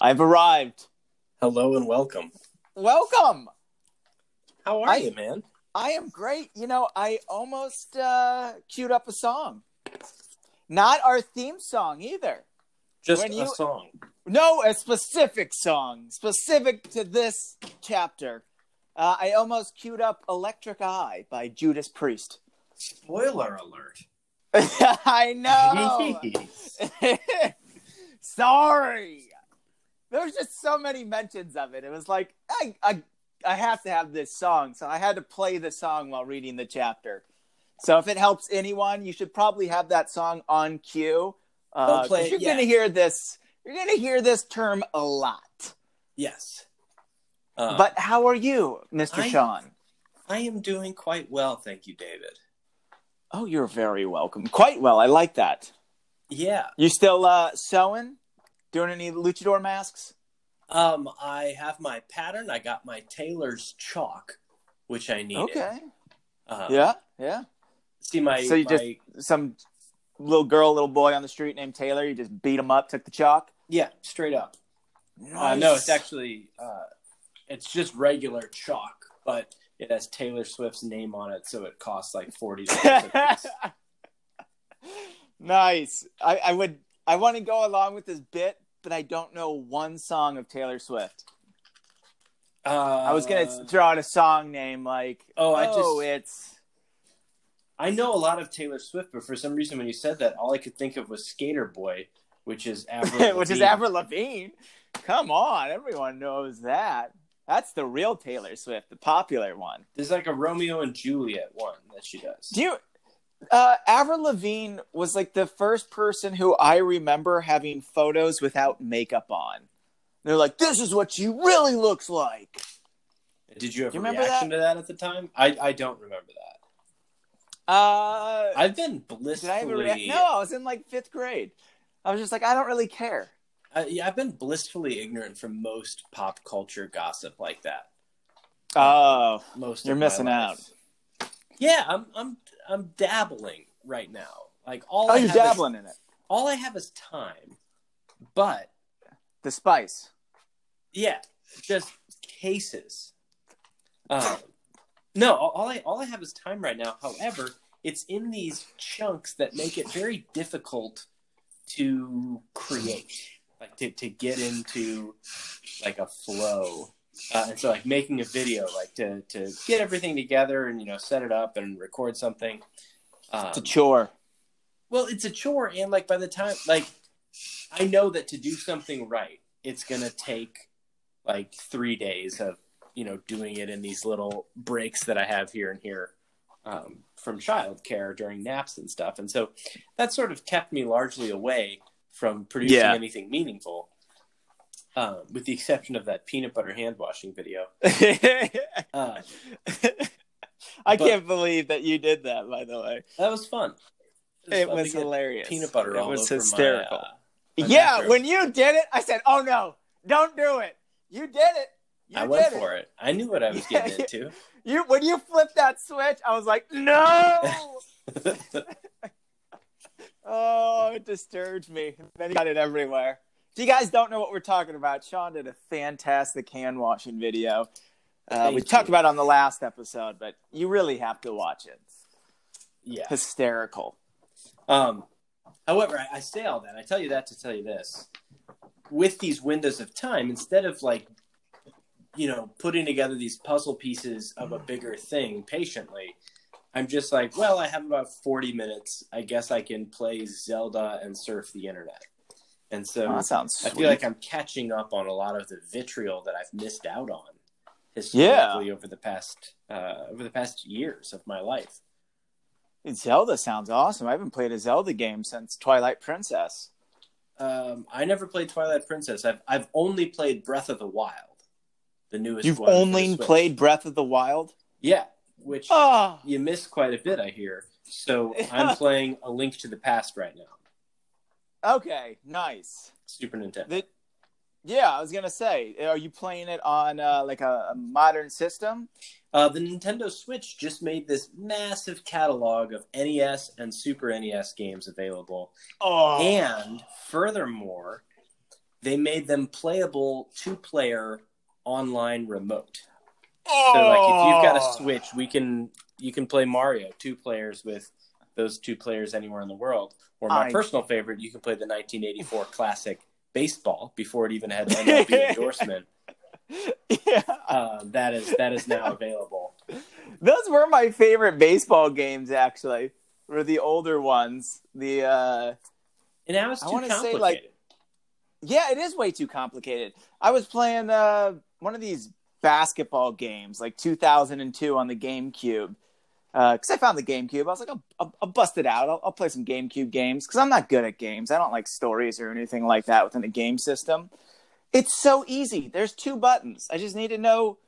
I've arrived. Hello and welcome. Welcome. How are I- you, man? I am great. You know, I almost uh, queued up a song. Not our theme song either. Just when a you- song. No, a specific song, specific to this chapter. Uh, I almost queued up Electric Eye by Judas Priest. Spoiler alert. I know. Sorry. There was just so many mentions of it. It was like I, I I have to have this song, so I had to play the song while reading the chapter. So if it helps anyone, you should probably have that song on cue. Uh, play you're yet. gonna hear this. You're gonna hear this term a lot. yes. Uh, but how are you, Mr. I- Sean? I am doing quite well, thank you, David. Oh, you're very welcome. Quite well. I like that. Yeah. You still uh, sewing? Doing any luchador masks? Um, I have my pattern. I got my tailor's chalk, which I need. Okay. Uh, Yeah, yeah. See my. So you just- Some little girl, little boy on the street named Taylor. You just beat him up, took the chalk. yeah, straight up. Uh, no, it's actually uh, it's just regular chalk, but it has Taylor Swift's name on it, so it costs like forty dollars. nice. I, I would. I want to go along with this bit, but I don't know one song of Taylor Swift. uh, I was gonna throw out a song name like, Oh, I oh, just- it's I know a lot of Taylor Swift, but for some reason, when you said that, all I could think of was Skater Boy, which is Avril which is Avril Lavigne. Come on, everyone knows that. That's the real Taylor Swift, the popular one. There's like a Romeo and Juliet one that she does. Do you? Uh, Avril Lavigne was like the first person who I remember having photos without makeup on. They're like, "This is what she really looks like." Did you have You a remember reaction to that at the time? I, I don't remember that. Uh, I've been did I blissfully rea- No, I was in like fifth grade. I was just like, I don't really care. uh, yeah, I've been blissfully ignorant from most pop culture gossip like that. Oh, Most You're missing out. Yeah, I'm I'm I'm dabbling right now. Like all oh, I you're have is- dabbling in it. all I have is time. But The spice. yeah, just cases. Um, no, all all I all I have is time right now. However, it's in these chunks that make it very difficult to create, like to, to get into like a flow. Uh, and so, like making a video, like to to get everything together and you know set it up and record something. Um, It's a chore. well, it's a chore, and like by the time, like, I know that to do something right, it's gonna take like three days of you know doing it in these little breaks that I have here and here um, from childcare during naps and stuff, and so that sort of kept me largely away from producing Yeah. anything meaningful, um, with the exception of that peanut butter hand washing video. I can't believe that you did that. By the way, that was fun. it fun was hilarious. Peanut butter It all was over hysterical. My, uh, my yeah, bathroom. when you did it, I said, "Oh no, don't do it." You did it. You I did went it. for it. I knew what I was Yeah, getting into. You when you flipped that switch, I was like, "No!" oh, it disturbed me. Then you got it everywhere. If you guys don't know what we're talking about, Sean did a fantastic hand washing video. Uh, we talked about it on the last episode, but you really have to watch it. yeah. Hysterical. Um, however, I, I say all that. I tell you that to tell you this. With these windows of time, instead of like, you know, putting together these puzzle pieces of a bigger thing patiently, I'm just like, well, I have about 40 minutes. I guess I can play Zelda and surf the internet. And so Oh, that sounds I sweet. feel like I'm catching up on a lot of the vitriol that I've missed out on historically over the past uh, over the past years of my life. Zelda sounds awesome. I haven't played a Zelda game since Twilight Princess. Um, I never played Twilight Princess. I've I've only played Breath of the Wild, the newest. You've one only played Breath of the Wild? yeah, which Oh, you missed quite a bit, I hear. So I'm playing A Link to the Past right now, okay, nice. Super Nintendo. The, yeah, I was gonna say, are you playing it on uh, like a, a modern system? Uh, the Nintendo Switch just made this massive catalog of NES and Super NES games available, Oh, and furthermore, they made them playable two player online remote. Oh. So like if you've got Oh. a Switch, we can you can play Mario two players with those two players anywhere in the world. Or my I- personal favorite, you can play the 1984 classic baseball before it even had an MLB endorsement. yeah. Um, that is that is now available. Those were my favorite baseball games, actually. Were the older ones. The uh And now it's I too say, complicated. like- yeah, it is way too complicated. I was playing uh one of these basketball games, like 2002 on the GameCube. Uh, because I found the GameCube, I was like, I'll, I'll, I'll bust it out. I'll, I'll play some GameCube games because I'm not good at games. I don't like stories or anything like that within a game system. It's so easy. There's two buttons. I just need to know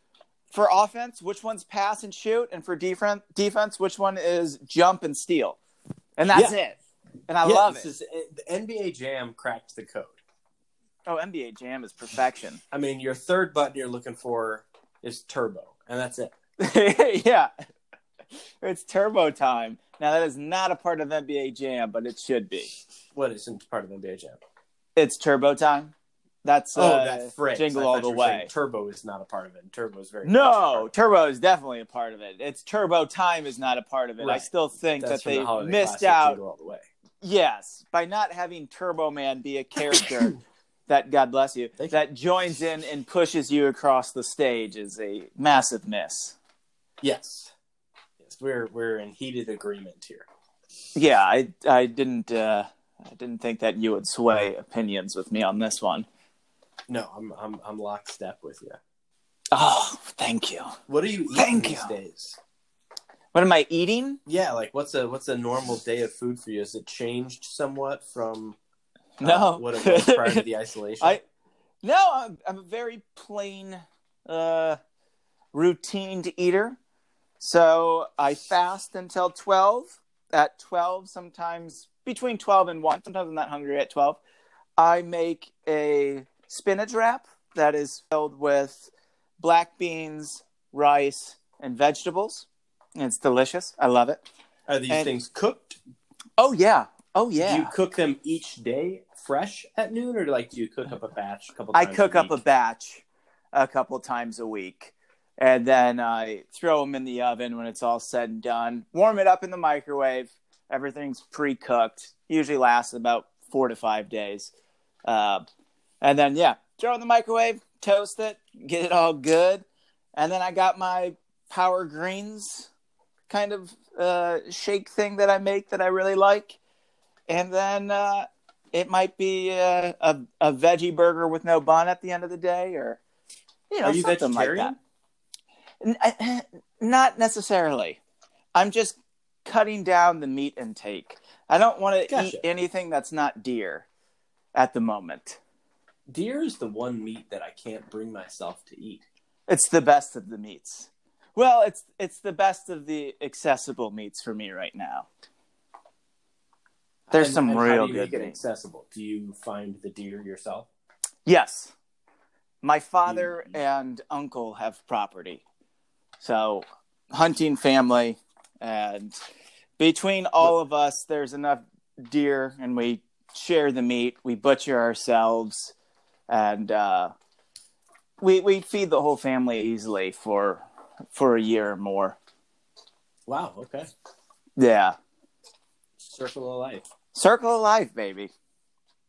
for offense which one's pass and shoot, and for defense, defense which one is jump and steal, and that's it. And I Yeah, love this it. Is, the NBA Jam cracked the code. Oh, NBA Jam is perfection. I mean, your third button you're looking for is turbo, and that's it. yeah. It's turbo time. Now that is not a part of NBA Jam, but it should be. What isn't part of NBA Jam? It's turbo time. That's Oh, uh, that phrase. jingle all the you way. Turbo is not a part of it. Turbo is very No, turbo is definitely a part of it. It's turbo time is not a part of it. I still think That's that from the they missed Classic, out. All the way. Yes, by not having Turbo Man be a character that God bless you Thank you. that joins in and pushes you across the stage is a massive miss. Yes, we're we're in heated agreement here. Yeah, I I didn't uh, I didn't think that you would sway opinions with me on this one. No, I'm I'm I'm lockstep with you. Oh, thank you. What are you eating Thank these you. days? What am I eating? Yeah, like what's a what's a normal day of food for you? Has it changed somewhat from uh, No, what it was prior to the isolation? I no, I'm, I'm a very plain, uh, routine eater. So I fast until twelve. At twelve, sometimes between twelve and one. Sometimes I'm not hungry at twelve. I make a spinach wrap that is filled with black beans, rice, and vegetables. It's delicious. I love it. Are these and- things cooked? Oh yeah. Oh yeah. Do you cook them each day fresh at noon, or like do you cook up a batch a couple I cook up a batch a couple times a week, and then I throw them in the oven when it's all said and done. Warm it up in the microwave. Everything's pre-cooked. Usually lasts about four to five days, uh, and then yeah, throw in the microwave, toast it, get it all good, and then I got my Power Greens kind of uh, shake thing that I make that I really like, and then. Uh, it might be a, a, a veggie burger with no bun at the end of the day, or you know Are you something like that. Not necessarily. I'm just cutting down the meat intake. I don't want to Gotcha. eat anything that's not deer at the moment. Deer is the one meat that I can't bring myself to eat. It's the best of the meats. Well, it's it's the best of the accessible meats for me right now. There's And- some and real do you good make accessible. Do you find the deer yourself? Yes. My father and uncle have property. So, hunting family. And between all of us, there's enough deer, and we share the meat. We butcher ourselves. And uh, we, we feed the whole family easily for, for a year or more. Wow. Okay. Yeah. Circle of life. Circle of life, baby.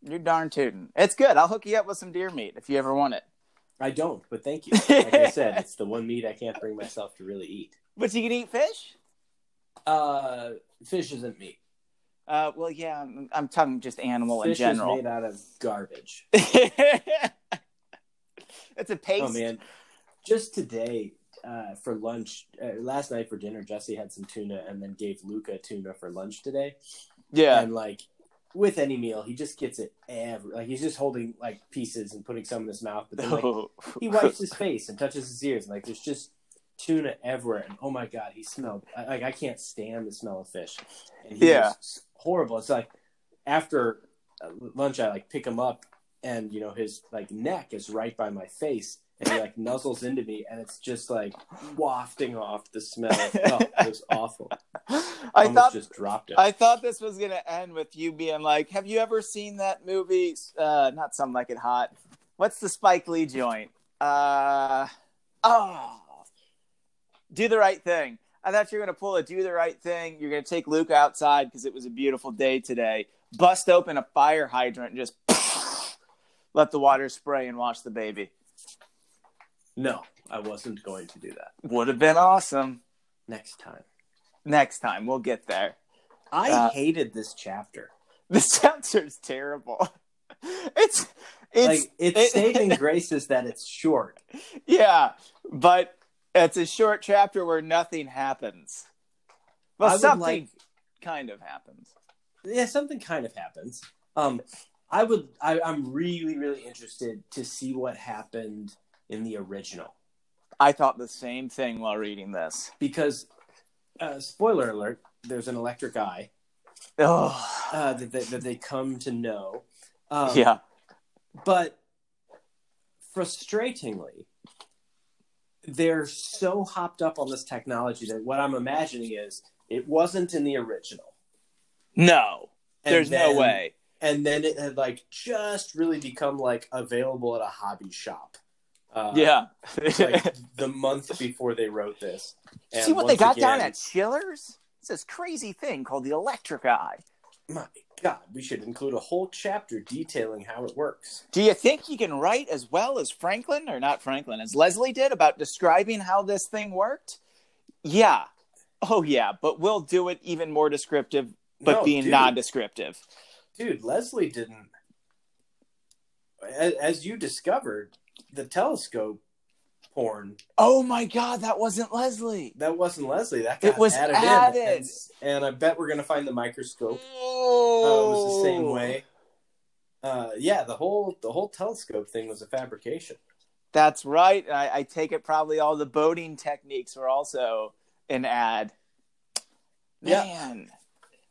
You're darn tootin'. It's good. I'll hook you up with some deer meat if you ever want it. I don't, but thank you. Like I said, it's the one meat I can't bring myself to really eat. But you can eat fish? Uh, fish isn't meat. Uh, well, yeah, I'm, I'm talking just animal Fish in general. is made out of garbage. it's a paste. Oh man, just today uh, for lunch, uh, last night for dinner, Jesse had some tuna and then gave Luca tuna for lunch today. Yeah. And like with any meal, he just gets it every like he's just holding like pieces and putting some in his mouth, but then like he wipes his face and touches his ears, and like there's just tuna everywhere. And oh my god, he smelled I- like I can't stand the smell of fish. And he Yeah. horrible. It's like after uh, lunch, I like pick him up, and you know his like neck is right by my face, and he like nuzzles into me, and it's just like wafting off the smell. Oh, it was awful. I thought just dropped it. I thought this was gonna end with you being like, "Have you ever seen that movie? Uh, not some like it hot. What's the Spike Lee joint? Uh, oh, do the right thing." I thought you were gonna pull a do the right thing. You're gonna take Luke outside because it was a beautiful day today. Bust open a fire hydrant and just let the water spray and wash the baby. No, I wasn't going to do that. Would have been awesome. Next time. Next time we'll get there. I Uh, hated this chapter. This chapter is terrible. It's it's like its it- saving grace is that it's short. Yeah, but it's a short chapter where nothing happens. Well, something like- kind of happens. Yeah, something kind of happens. Um, I would. I, I'm really, really interested to see what happened in the original I thought the same thing while reading this. because, uh, spoiler alert: there's an electric eye Oh, uh, that, they, that they come to know. Um, yeah. but frustratingly, they're so hopped up on this technology that what I'm imagining is it wasn't in the original. No, And there's then- no way. and then it had like just really become like available at a hobby shop. Uh, yeah. like the month before they wrote this. And See what they once got down at Schiller's? It's this crazy thing called the electric eye. My God, we should include a whole chapter detailing how it works. Do you think you can write as well as Franklin, or not Franklin, as Leslie did about describing how this thing worked? Yeah. Oh, yeah. But we'll do it even more descriptive, but No, being dude. non descriptive. Dude, Leslie didn't. As, as you discovered, the telescope porn Oh my God, that wasn't Leslie. that wasn't Leslie. That got It was added, added. and, and I bet we're gonna find the microscope. Uh, Oh, it was the same way. Uh, yeah, the whole the whole telescope thing was a fabrication. That's right. I, I take it probably all the boating techniques were also an ad. Yeah. Man,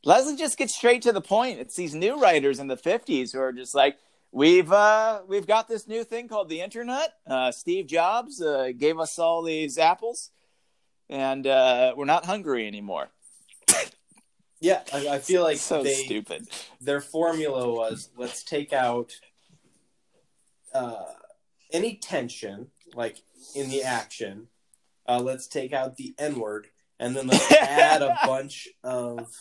Leslie just gets straight to the point. It's these new writers in the '50s who are just like, "We've uh, we've got this new thing called the internet. Uh, Steve Jobs uh, gave us all these apples, and uh, we're not hungry anymore." Yeah, I, I feel like so they stupid. their formula was let's take out uh, any tension, like in the action. Uh, let's take out the N word, and then let's add a bunch of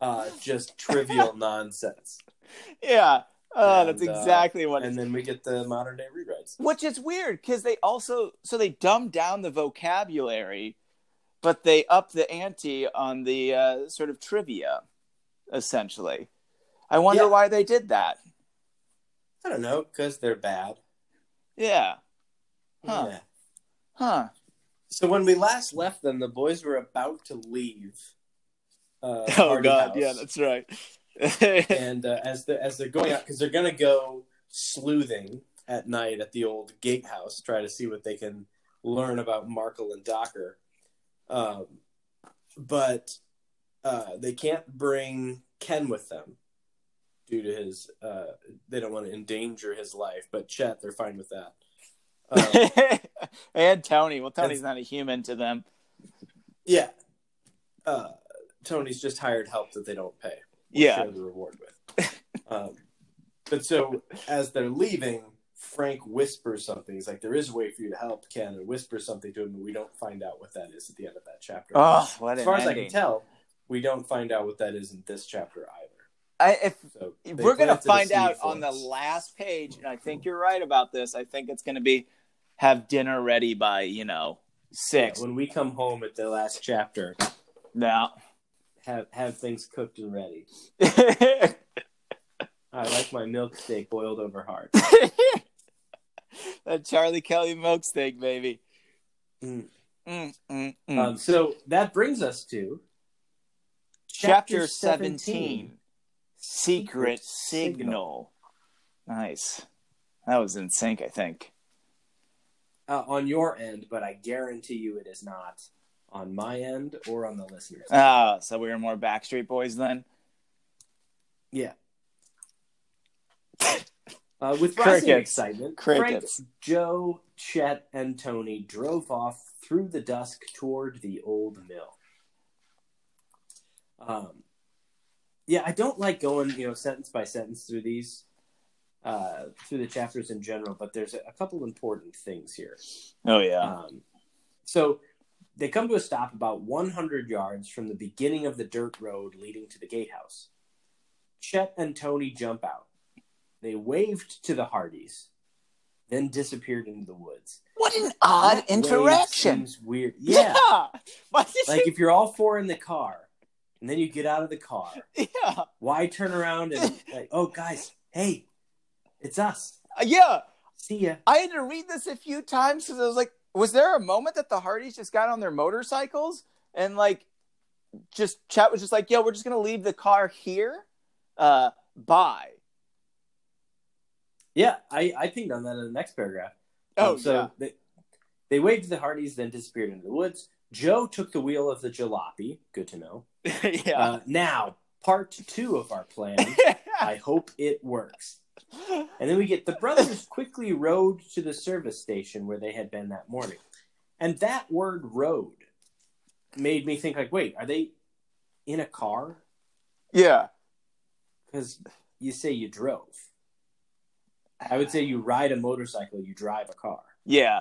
uh, just trivial nonsense, Yeah. Oh, And, that's uh, exactly what. and then we get the modern day rewrites. Which is weird because they also so they dumb down the vocabulary, but they up the ante on the uh, sort of trivia, essentially. I wonder Yeah. why they did that. I don't know because they're bad. Yeah. Huh. Yeah. Huh. So when we last left them, the boys were about to leave. Uh, Oh God. House. Yeah, that's right. and uh, as the as they're going out because they're gonna go sleuthing at night at the old gatehouse, try to see what they can learn about Markle and Docker. Um, but uh, they can't bring Ken with them due to his. Uh, they don't want to endanger his life. But Chet, they're fine with that. Um, and Tony. Well, Tony's That's- not a human to them. yeah, uh, Tony's just hired help that they don't pay. Yeah. share the reward with. um, but so as they're leaving, Frank whispers something. He's like, "There is a way for you to help Ken," and whispers something to him, but we don't find out what that is at the end of that chapter. Oh, what as far as I can tell, we don't find out what that is in this chapter either. I, if So we're gonna find out on the last page, and I think you're right about this. I think it's gonna be have dinner ready by you know Yeah, six. when we come home at the last chapter, No. Have have things cooked and ready. I like my milk steak boiled over hard. that Charlie Kelly milk steak, baby. Mm. Mm, mm, mm. Um, so that brings us to Chapter 17 Secret Signal. Nice. That was in sync, I think. uh, on your end, but I guarantee you it is not on my end or on the listeners. Ah, so we were more Backstreet Boys then? yeah. Uh, with rising Crickets. excitement, Crickets. Frank, Joe, Chet, and Tony drove off through the dusk toward the old mill. Um, yeah, I don't like going, you know, sentence by sentence through these, uh, through the chapters in general, but there's a, a couple important things here. Oh yeah. Um, so they come to a stop about 100 yards from the beginning of the dirt road leading to the gatehouse. Chet and Tony jump out. They waved to the Hardys, then disappeared into the woods. What an odd That interaction. Seems weird. Yeah. Did like if you're all four in the car, and then you get out of the car, yeah. why turn around and like, oh guys, hey, it's us. Uh, Yeah. See ya. I had to read this a few times because I was like, was there a moment that the Hardys just got on their motorcycles and like just Chet was just like, yo, we're just gonna leave the car here? Uh bye. Yeah, I, I pinged on that in the next paragraph. Oh Um, so yeah. they, they waved the Hardys, then disappeared into the woods. Joe took the wheel of the jalopy. Good to know. yeah. Uh, now, part two of our plan. I hope it works. And then we get the brothers quickly rode to the service station where they had been that morning. And that word road made me think like, wait, are they in a car? yeah. Because you say you drove. I would say you ride a motorcycle, you drive a car. Yeah.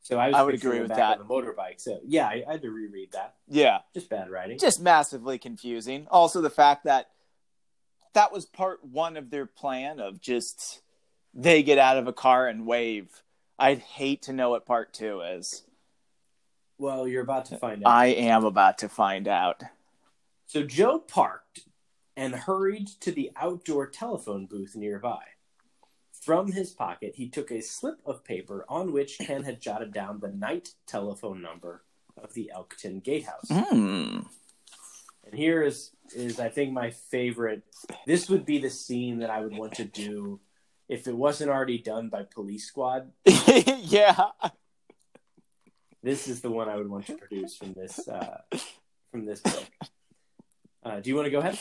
So I, was I would agree with that. The motorbike. So yeah, I, I had to reread that. Yeah. Just bad writing. Just massively confusing. Also the fact that that was part one of their plan of just they get out of a car and wave. I'd hate to know what part two is. well, you're about to find out. I am about to find out. So Joe parked and hurried to the outdoor telephone booth nearby. From his pocket, he took a slip of paper on which Ken had jotted down the night telephone number of the Elkton Gatehouse. Hmm. And here is is I think my favorite. This would be the scene that I would want to do if it wasn't already done by Police Squad. yeah. This is the one I would want to produce from this uh, from this book. Uh, do you want to go ahead?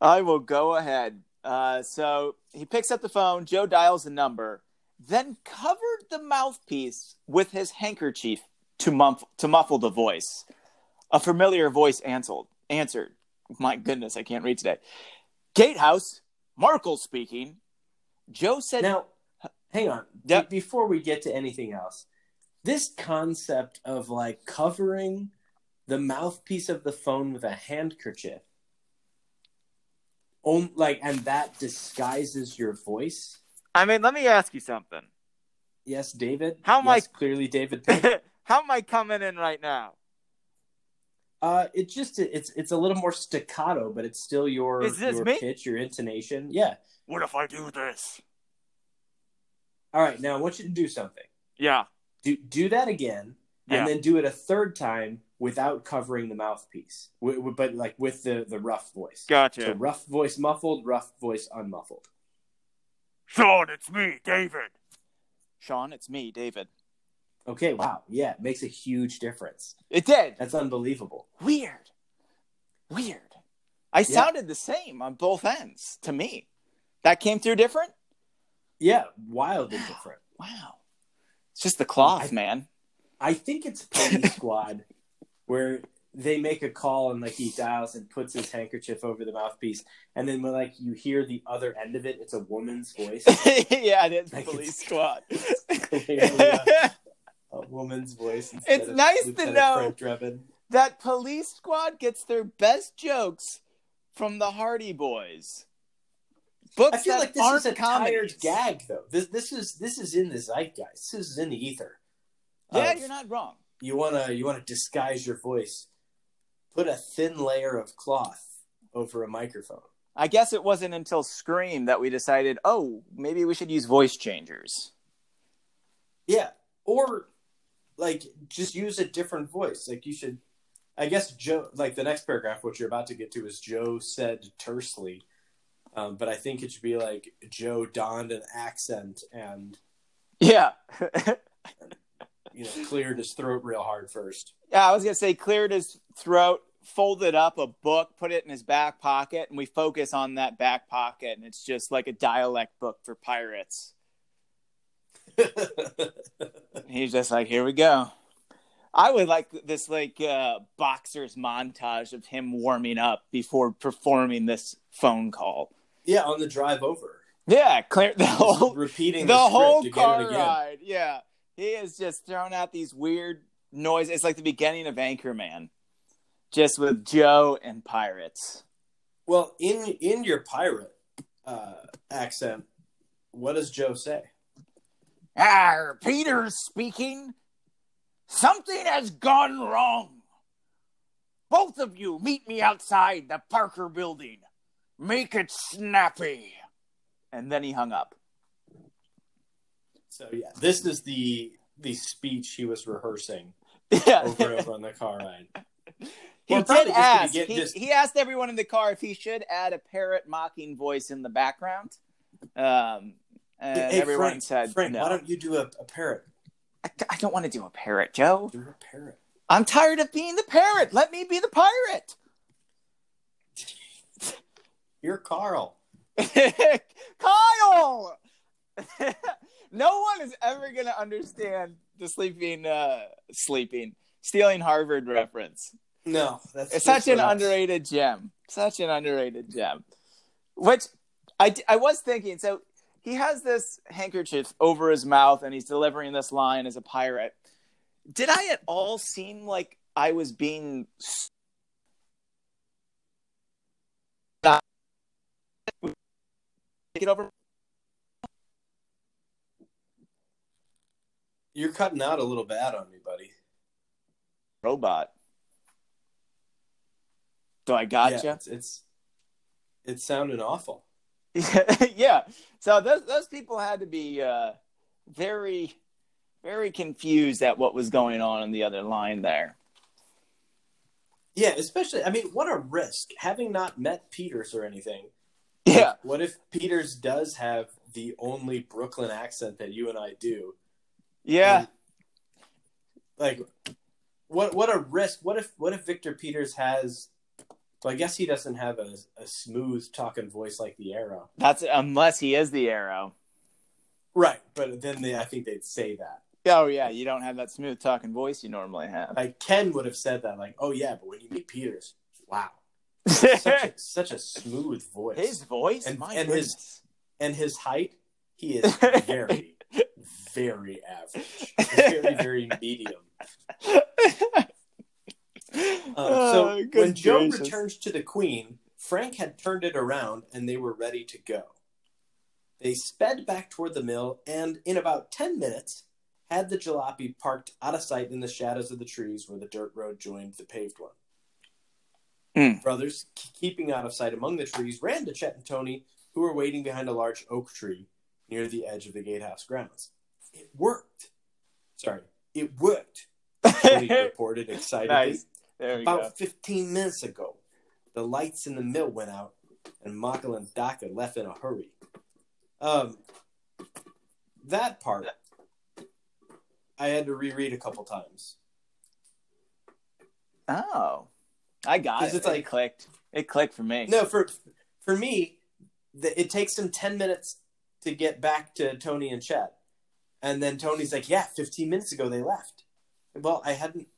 I will go ahead. Uh, so he picks up the phone. Joe dials the number, then covered the mouthpiece with his handkerchief to, muff- to muffle the voice. A familiar voice answered. Answered. My goodness, I can't read today. Gatehouse, Markle speaking. Joe said, Now, hang on. Be- before we get to anything else, this concept of like covering the mouthpiece of the phone with a handkerchief, on, like, and that disguises your voice. I mean, let me ask you something. Yes, David. How am I- clearly David? How am I coming in right now? Uh, it just it's it's a little more staccato, but it's still your Is this your me? pitch, your intonation. Yeah. What if I do this? All right. Now I want you to do something. Yeah. Do do that again, Yeah. and then do it a third time without covering the mouthpiece, w- w- but like with the the rough voice. Gotcha. So rough voice muffled, rough voice unmuffled. Sean, it's me, David. Sean, it's me, David. Okay, wow, yeah, it makes a huge difference. It did. That's unbelievable. Weird. Weird. I sounded the same on both ends to me. That came through different? Yeah, wildly different. Wow. It's just the cloth, I- man. I think it's Police Squad where they make a call and like he dials and puts his handkerchief over the mouthpiece, and then when like you hear the other end of it, it's a woman's voice. yeah, it is Like police it's- squad. clearly a- A woman's voice. It's nice to know- that police squad gets their best jokes from the Hardy Boys. Books I feel like this is a comedies. tired gag, though. This this is this is in the zeitgeist. This is in the ether. Yeah, you're not wrong. You wanna you wanna disguise your voice. Put a thin layer of cloth over a microphone. I guess it wasn't until Scream that we decided, oh, maybe we should use voice changers. Yeah, or like just use a different voice. Like you should. I guess Joe. Like the next paragraph, what you're about to get to is Joe said tersely, um, but I think it should be like Joe donned an accent and Yeah. you know cleared his throat real hard first. yeah, I was gonna say cleared his throat folded up a book, put it in his back pocket, and we focus on that back pocket, and it's just like a dialect book for pirates. He's just like, here we go. I would like this like uh, boxer's montage of him warming up before performing this phone call. yeah, on the drive over. Yeah, clear the whole repeating the, the, whole car ride. Yeah, he is just throwing out these weird noises. It's like the beginning of Anchorman, just with Joe and pirates. Well, in in your pirate uh, accent, what does Joe say? Ah, Peter's speaking. Something has gone wrong. Both of you meet me outside the Parker building. Make it snappy. And then he hung up. So yeah, this is the the speech he was rehearsing Yeah. over and over on the car ride. He Well, did ask. He, just- he asked everyone in the car if he should add a parrot mocking voice in the background. Um, and hey, everyone Frank, said, Frank, no. why don't you do a, a parrot? I, I don't want to do a parrot, Joe. Do a parrot. I'm tired of being the parrot. Let me be the pirate. You're Carl. Kyle. no one is ever going to understand the sleeping, uh, sleeping, stealing Harvard reference. No, that's It's such an us. underrated gem. Such an underrated gem. Which I, I was thinking. So he has this handkerchief over his mouth and he's delivering this line as a pirate. Did I at all seem like I was being. Take it over. You're cutting out a little bad on me, buddy. Robot. So I gotcha. Yeah, it's, it's it's sounding awful. yeah. So those those people had to be uh, very, very confused at what was going on in the other line there. Yeah, especially. I mean, what a risk having not met Peters or anything. Yeah. What if Peters does have the only Brooklyn accent that you and I do? Yeah. Like, what what a risk. What if what if Victor Peters has? Well, I guess he doesn't have a, a smooth talking voice like the Arrow. That's unless he is the arrow. Right, but then they, I think they'd say that. Oh yeah, you don't have that smooth talking voice you normally have. Like Ken would have said that, like, "Oh yeah, but when you meet Peters, wow, such a, such a smooth voice." his voice, And- my and his- and his height, he is very, very average. Very, very medium. Um, so Oh, when Joe returns to the Queen, Frank had turned it around and they were ready to go. They sped back toward the mill and, in about 10 minutes, had the jalopy parked out of sight in the shadows of the trees where the dirt road joined the paved one. Hmm. Brothers, keeping out of sight among the trees, ran to Chet and Tony, who were waiting behind a large oak tree near the edge of the gatehouse grounds. It worked. Sorry, it worked. Tony reported excitedly. nice. There we About go. 15 minutes ago, the lights in the mill went out, and Michael and Daka left in a hurry. Um, that part I had to reread a couple times. Oh, I got it. it's like- it clicked. It clicked for me. No, for for me, the, it takes them 10 minutes to get back to Tony and Chet, and then Tony's like, "Yeah, 15 minutes ago they left." Well, I hadn't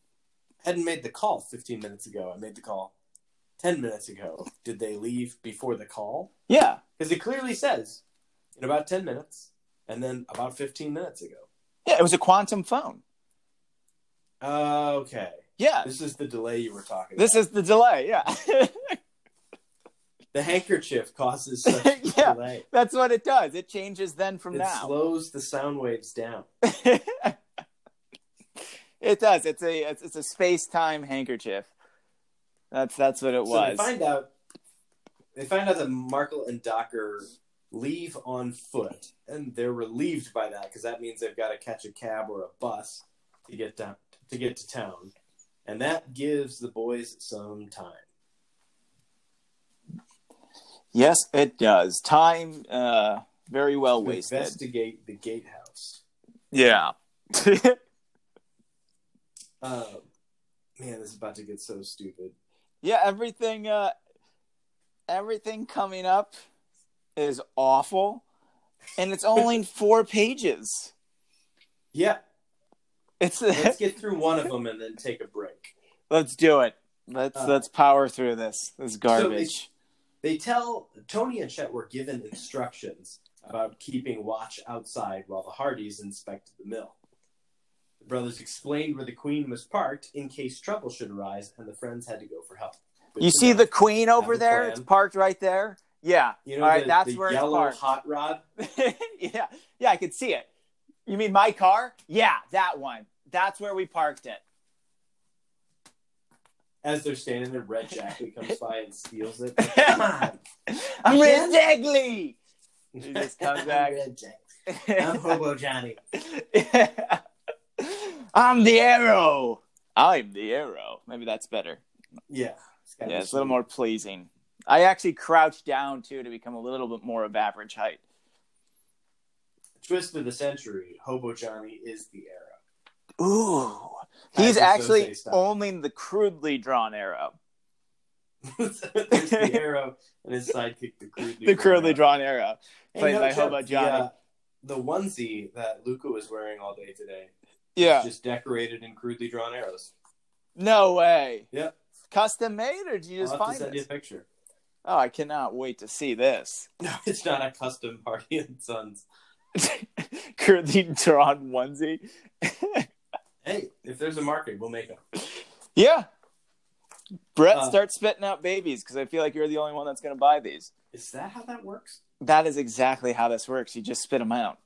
hadn't made the call 15 minutes ago. I made the call 10 minutes ago. Did they leave before the call? Yeah. Because it clearly says in about 10 minutes and then about 15 minutes ago. Yeah, it was a quantum phone. Uh, okay. Yeah. This is the delay you were talking about. This about. is the delay. Yeah. the handkerchief causes such Yeah. delay. That's what it does. It changes then from It now. It slows the sound waves down. it does. It's a it's, it's a space time handkerchief. That's that's what it So they was. find out they find out that Markle and Docker leave on foot, and they're relieved by that because that means they've got to catch a cab or a bus to get down to get to town, and that gives the boys some time. yes, it does. Time uh very well to wasted. investigate the gatehouse. Yeah. Um, man, this is about to get so stupid. Yeah, everything uh everything coming up is awful. And it's only four pages. Yeah, It's let's get through one of them and then take a break. let's do it. Let's Uh, let's power through this. This garbage. They tell Tony and Chet were given instructions about keeping watch outside while the Hardys inspected the mill. The brothers explained where the Queen was parked in case trouble should arise, and the friends had to go for help. Good you see know. the queen over there? It's parked right there. Yeah. you know All right, the, that's the where it's yellow parked. hot rod. yeah. Yeah, I could see it. You mean my car? Yeah, that one. That's where we parked it. As they're standing there, Red Jacket comes by and steals it. Come on, I'm Red Degley. He just comes back. Red Jacket. I'm Hobo Johnny. I'm the arrow. I'm the arrow. Maybe that's better. Yeah, it's Yeah, it's a little more pleasing. I actually crouched down too to become a little bit more of average height. Twist of the century. Hobo Johnny is the arrow. Ooh. He's actually only the crudely drawn arrow. There's the arrow and his sidekick, the crudely, The crudely drawn. drawn arrow. Hey, played by Hobo the, Johnny. uh, The, onesie that Luca was wearing all day today, Yeah. just decorated in crudely drawn arrows. No way. Yeah. Custom made or do you I'll just have to find send you a it? picture. Oh, I cannot wait to see this. No, it's not a custom Hardy and Sons. crudely drawn onesie. Hey, if there's a market, we'll make them. yeah. Brett, Uh, start spitting out babies because I feel like you're the only one that's going to buy these. Is that how that works? That is exactly how this works. You just spit them out.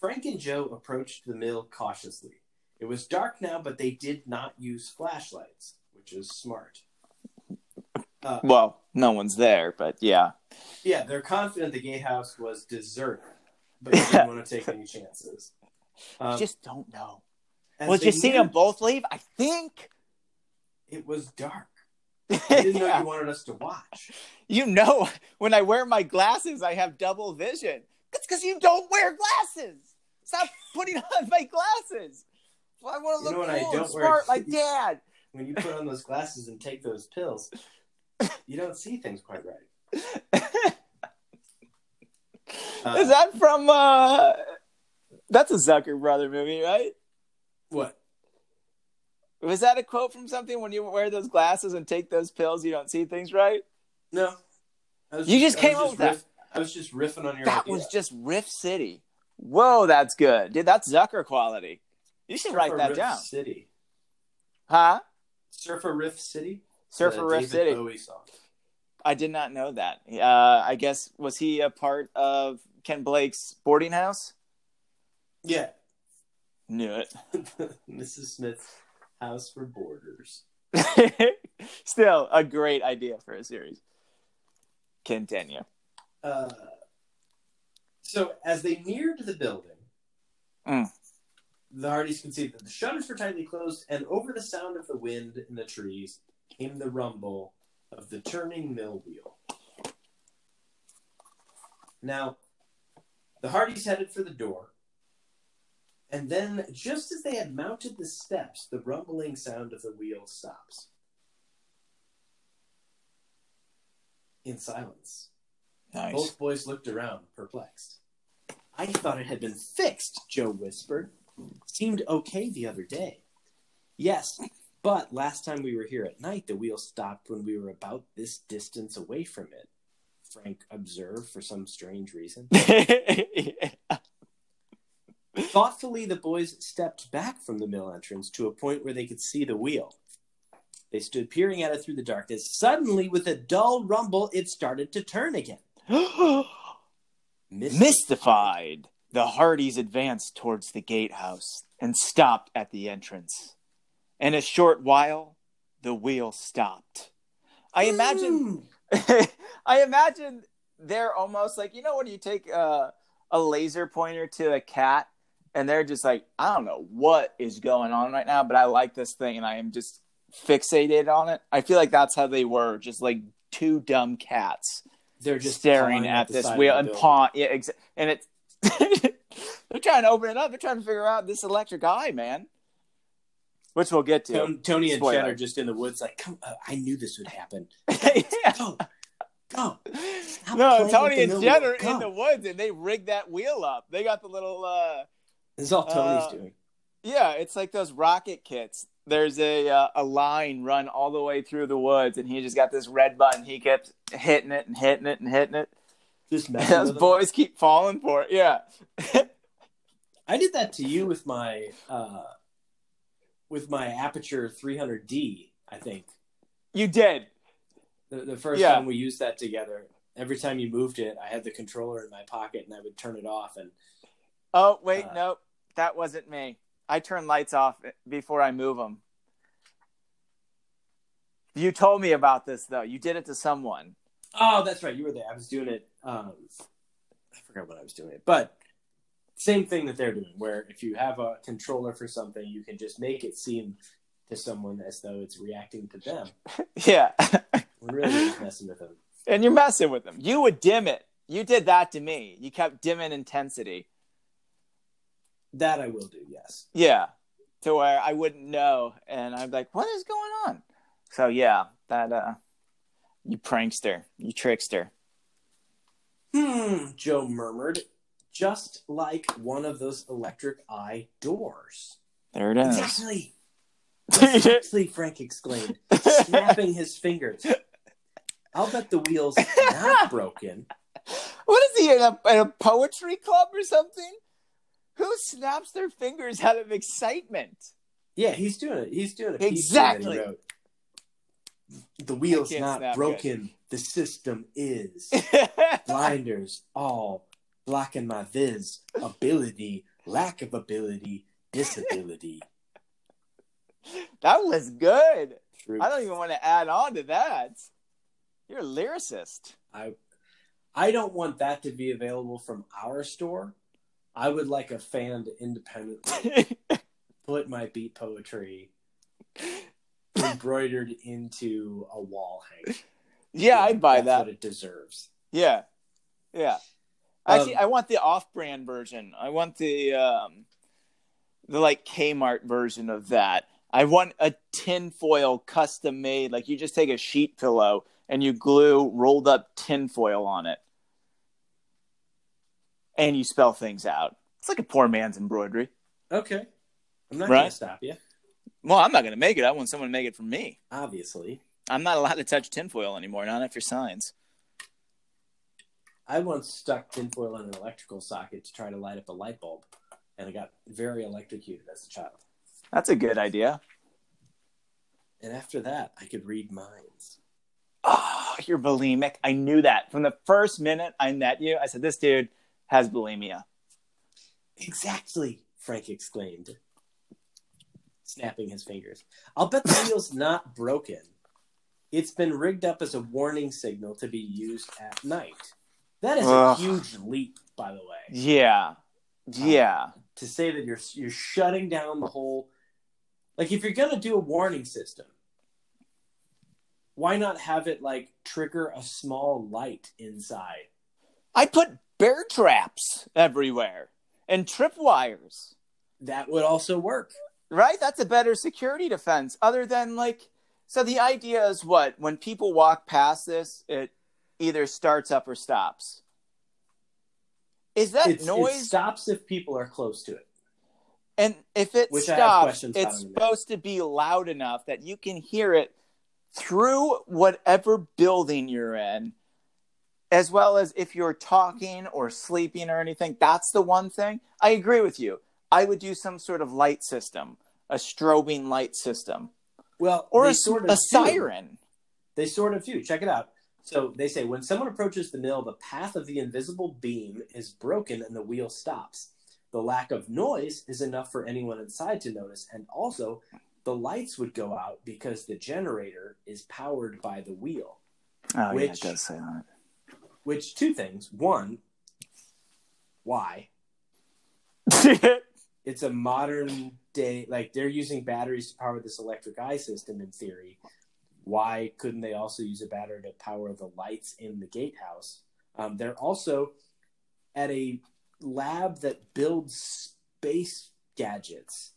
Frank and Joe approached the mill cautiously. It was dark now, but they did not use flashlights, which is smart. Uh, Well, no one's there, but yeah. yeah, they're confident the gatehouse was deserted, but they didn't want to take any chances. I Um, just don't know. Well, you see them both leave? I think. It was dark. I didn't know you wanted us to watch. You know, when I wear my glasses, I have double vision. That's because you don't wear glasses. Stop putting on my glasses. I want to know look cool and wear- smart like dad. When you put on those glasses and take those pills, you don't see things quite right. Uh, Is that from? uh That's a Zucker brother movie, right? what? Was that a quote from something? When you wear those glasses and take those pills, you don't see things right. No. You just came up with that. I was just riffing on your That idea. was just Riff City. Whoa, that's good, dude. That's Zucker quality. You should write Surfer that Riff down, City. huh? Surfer Riff City? Surfer Riff City. Bowie song. I did not know that. Uh, I guess was he a part of Ken Blake's boarding house? Yeah. Knew it. Mrs. Smith's House for Boarders. Still a great idea for a series. Continue. Uh, so as they neared the building, Mm. The Hardys could see that the shutters were tightly closed, and over the sound of the wind in the trees came the rumble of the turning mill wheel. Now, the Hardys headed for the door, and then, just as they had mounted the steps, the rumbling sound of the wheel stops. In silence. Nice. Both boys looked around, perplexed. I thought it had been fixed, Joe whispered. Seemed okay the other day. Yes, but last time we were here at night, the wheel stopped when we were about this distance away from it, Frank observed for some strange reason. Thoughtfully, the boys stepped back from the mill entrance to a point where they could see the wheel. They stood peering at it through the darkness. Suddenly, with a dull rumble, it started to turn again. Mystified, the Hardys advanced towards the gatehouse and stopped at the entrance. In a short while, the wheel stopped. I imagine Hmm. I imagine they're almost like you know when you take a, a laser pointer to a cat and they're just like I don't know what is going on right now, but I like this thing and I am just fixated on it. I feel like that's how they were, just like two dumb cats They're just staring pawing at this wheel and pawn. Yeah, exa- and it's they're trying to open it up. They're trying to figure out this electric eye, man. which we'll get to. Tony, Tony and. Chet are just in the woods, like, come, uh, I knew this would happen. Yeah. Go, go. Stop No, Tony and Jen are in the woods and they rigged that wheel up. They got the little uh This is all Tony's Uh, doing. yeah, it's like those rocket kits. There's a uh, a line run all the way through the woods and he just got this red button. He kept hitting it and hitting it and hitting it. Just messing those with them. boys keep falling for it. Yeah. I did that to you with my uh, with my Aputure 300D. I think you did. the, the first Yeah. time we used that together. Every time you moved it, I had the controller in my pocket and I would turn it off. And Oh, wait, Uh, nope. That wasn't me. I turn lights off before I move them. You told me about this though. You did it to someone. oh, that's right, you were there. I was doing it. Um, I forgot what I was doing it, but same thing that they're doing. Where if you have a controller for something, you can just make it seem to someone as though it's reacting to them. Yeah. We're really just messing with them. and you're messing with them. You would dim it. You did that to me. You kept dimming intensity. That I will do. Yes. Yeah. To where I wouldn't know and I'm like, what is going on? So yeah, that uh you prankster, you trickster. Hmm, Joe murmured, just like one of those electric eye doors. There it is. Exactly. Exactly, Frank exclaimed, snapping his fingers. I'll bet the wheel's not broken. What is he in a, in a poetry club or something? Who snaps their fingers out of excitement? Yeah, he's doing it. He's doing piece Exactly. that he wrote. The wheel's not broken. The system is. Blinders all blocking my viz. Ability, lack of ability, disability. that was good. True. I don't even want to add on to that. You're a lyricist. I I don't want that to be available from our store. I would like a fan to independently put my beat poetry embroidered into a wall hang. Yeah, I'd buy That's that. what it deserves. Yeah, yeah. Um, Actually, I want the off-brand version. I want the um, the like Kmart version of that. I want a tinfoil custom made. Like you just take a sheet pillow and you glue rolled up tinfoil on it, and you spell things out. It's like a poor man's embroidery. Okay. I'm not Right. to stop you, Well, I'm not to make it. I want someone to make it for me. obviously. I'm not allowed to touch tinfoil anymore. Not after signs. I once stuck tinfoil in an electrical socket to try to light up a light bulb, and I got very electrocuted as a child. That's a good idea. And after that, I could read minds. Oh, you're bulimic. I knew that from the first minute I met you. I said, "This dude has bulimia." Exactly, Frank exclaimed, snapping his fingers. I'll bet the wheel's not broken. It's been rigged up as a warning signal to be used at night. That is Ugh. a huge leap, by the way. Yeah, um, yeah. To say that you're you're shutting down the whole like if you're gonna do a warning system, why not have it like trigger a small light inside? I put bear traps everywhere and tripwires. That would also work. Right? That's a better security defense. Other than like, so the idea is what when people walk past this, it either starts up or stops. Is that It's, it noise? stops if people are close to it. And if it Which stops, it's about in a minute. supposed to be loud enough that you can hear it through whatever building you're in, as well as if you're talking or sleeping or anything. That's the one thing. I agree with you. I would do some sort of light system, a strobing light system, Well, or a, sort of a siren. They sort of do. Check it out. So they say when someone approaches the mill, the path of the invisible beam is broken and the wheel stops. The lack of noise is enough for anyone inside to notice, and also the lights would go out because the generator is powered by the wheel. Oh, yeah, it does say that. Which two things? One, why? It's a modern day like they're using batteries to power this electric eye system in theory. Why couldn't they also use a battery to power the lights in the gatehouse? Um, they're also at a lab that builds space gadgets.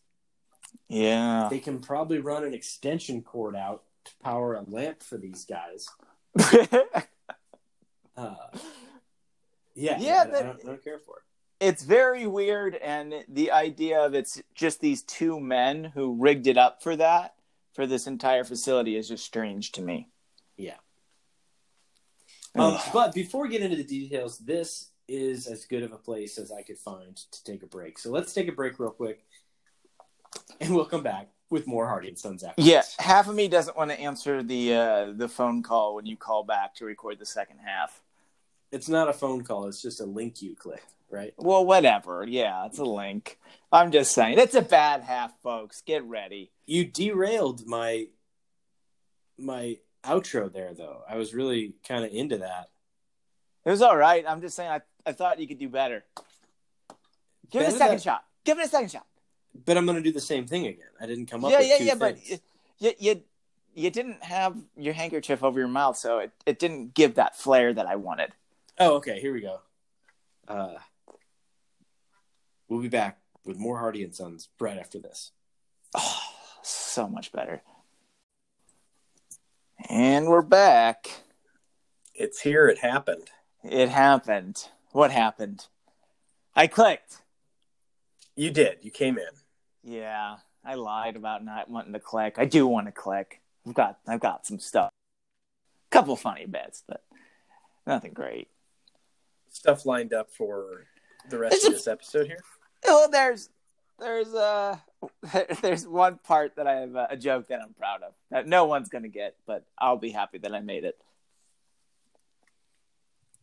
Yeah. They can probably run an extension cord out to power a lamp for these guys. Uh, yeah, Yeah, I, that- I, don't, I don't care for it. It's very weird and the idea of it's just these two men who rigged it up for that for this entire facility is just strange to me Yeah. Um, but before we get into the details, this is as good of a place as I could find to take a break. So let's take a break real quick, and we'll come back with more Hardy and Sons after. yeah half of me doesn't want to answer the uh the phone call when you call back to record the second half it's not a phone call; it's just a link you click, right? well whatever. Yeah it's a link. I'm just saying it's a bad half folks. Get ready. You derailed my my outro there, though. I was really kind of into that. it was all right. I'm just saying i, I thought you could do better. Give it a second than- shot. Give it a second shot. But I'm going to do the same thing again. I didn't come up yeah with yeah yeah but you, you you didn't have your handkerchief over your mouth so it, it didn't give that flair that i wanted Oh, okay. Here we go. Uh, we'll be back with more Hardy and Sons right after this. oh so much better and we're back It's here. It happened. it happened what happened i clicked You did. You came in. yeah i lied about not wanting to click i do want to click i've got i've got some stuff A couple funny bits but nothing great Stuff lined up for the rest of this episode here. Well, there's there's uh there's one part that I have uh, a joke that I'm proud of that no one's gonna get, but I'll be happy that I made it.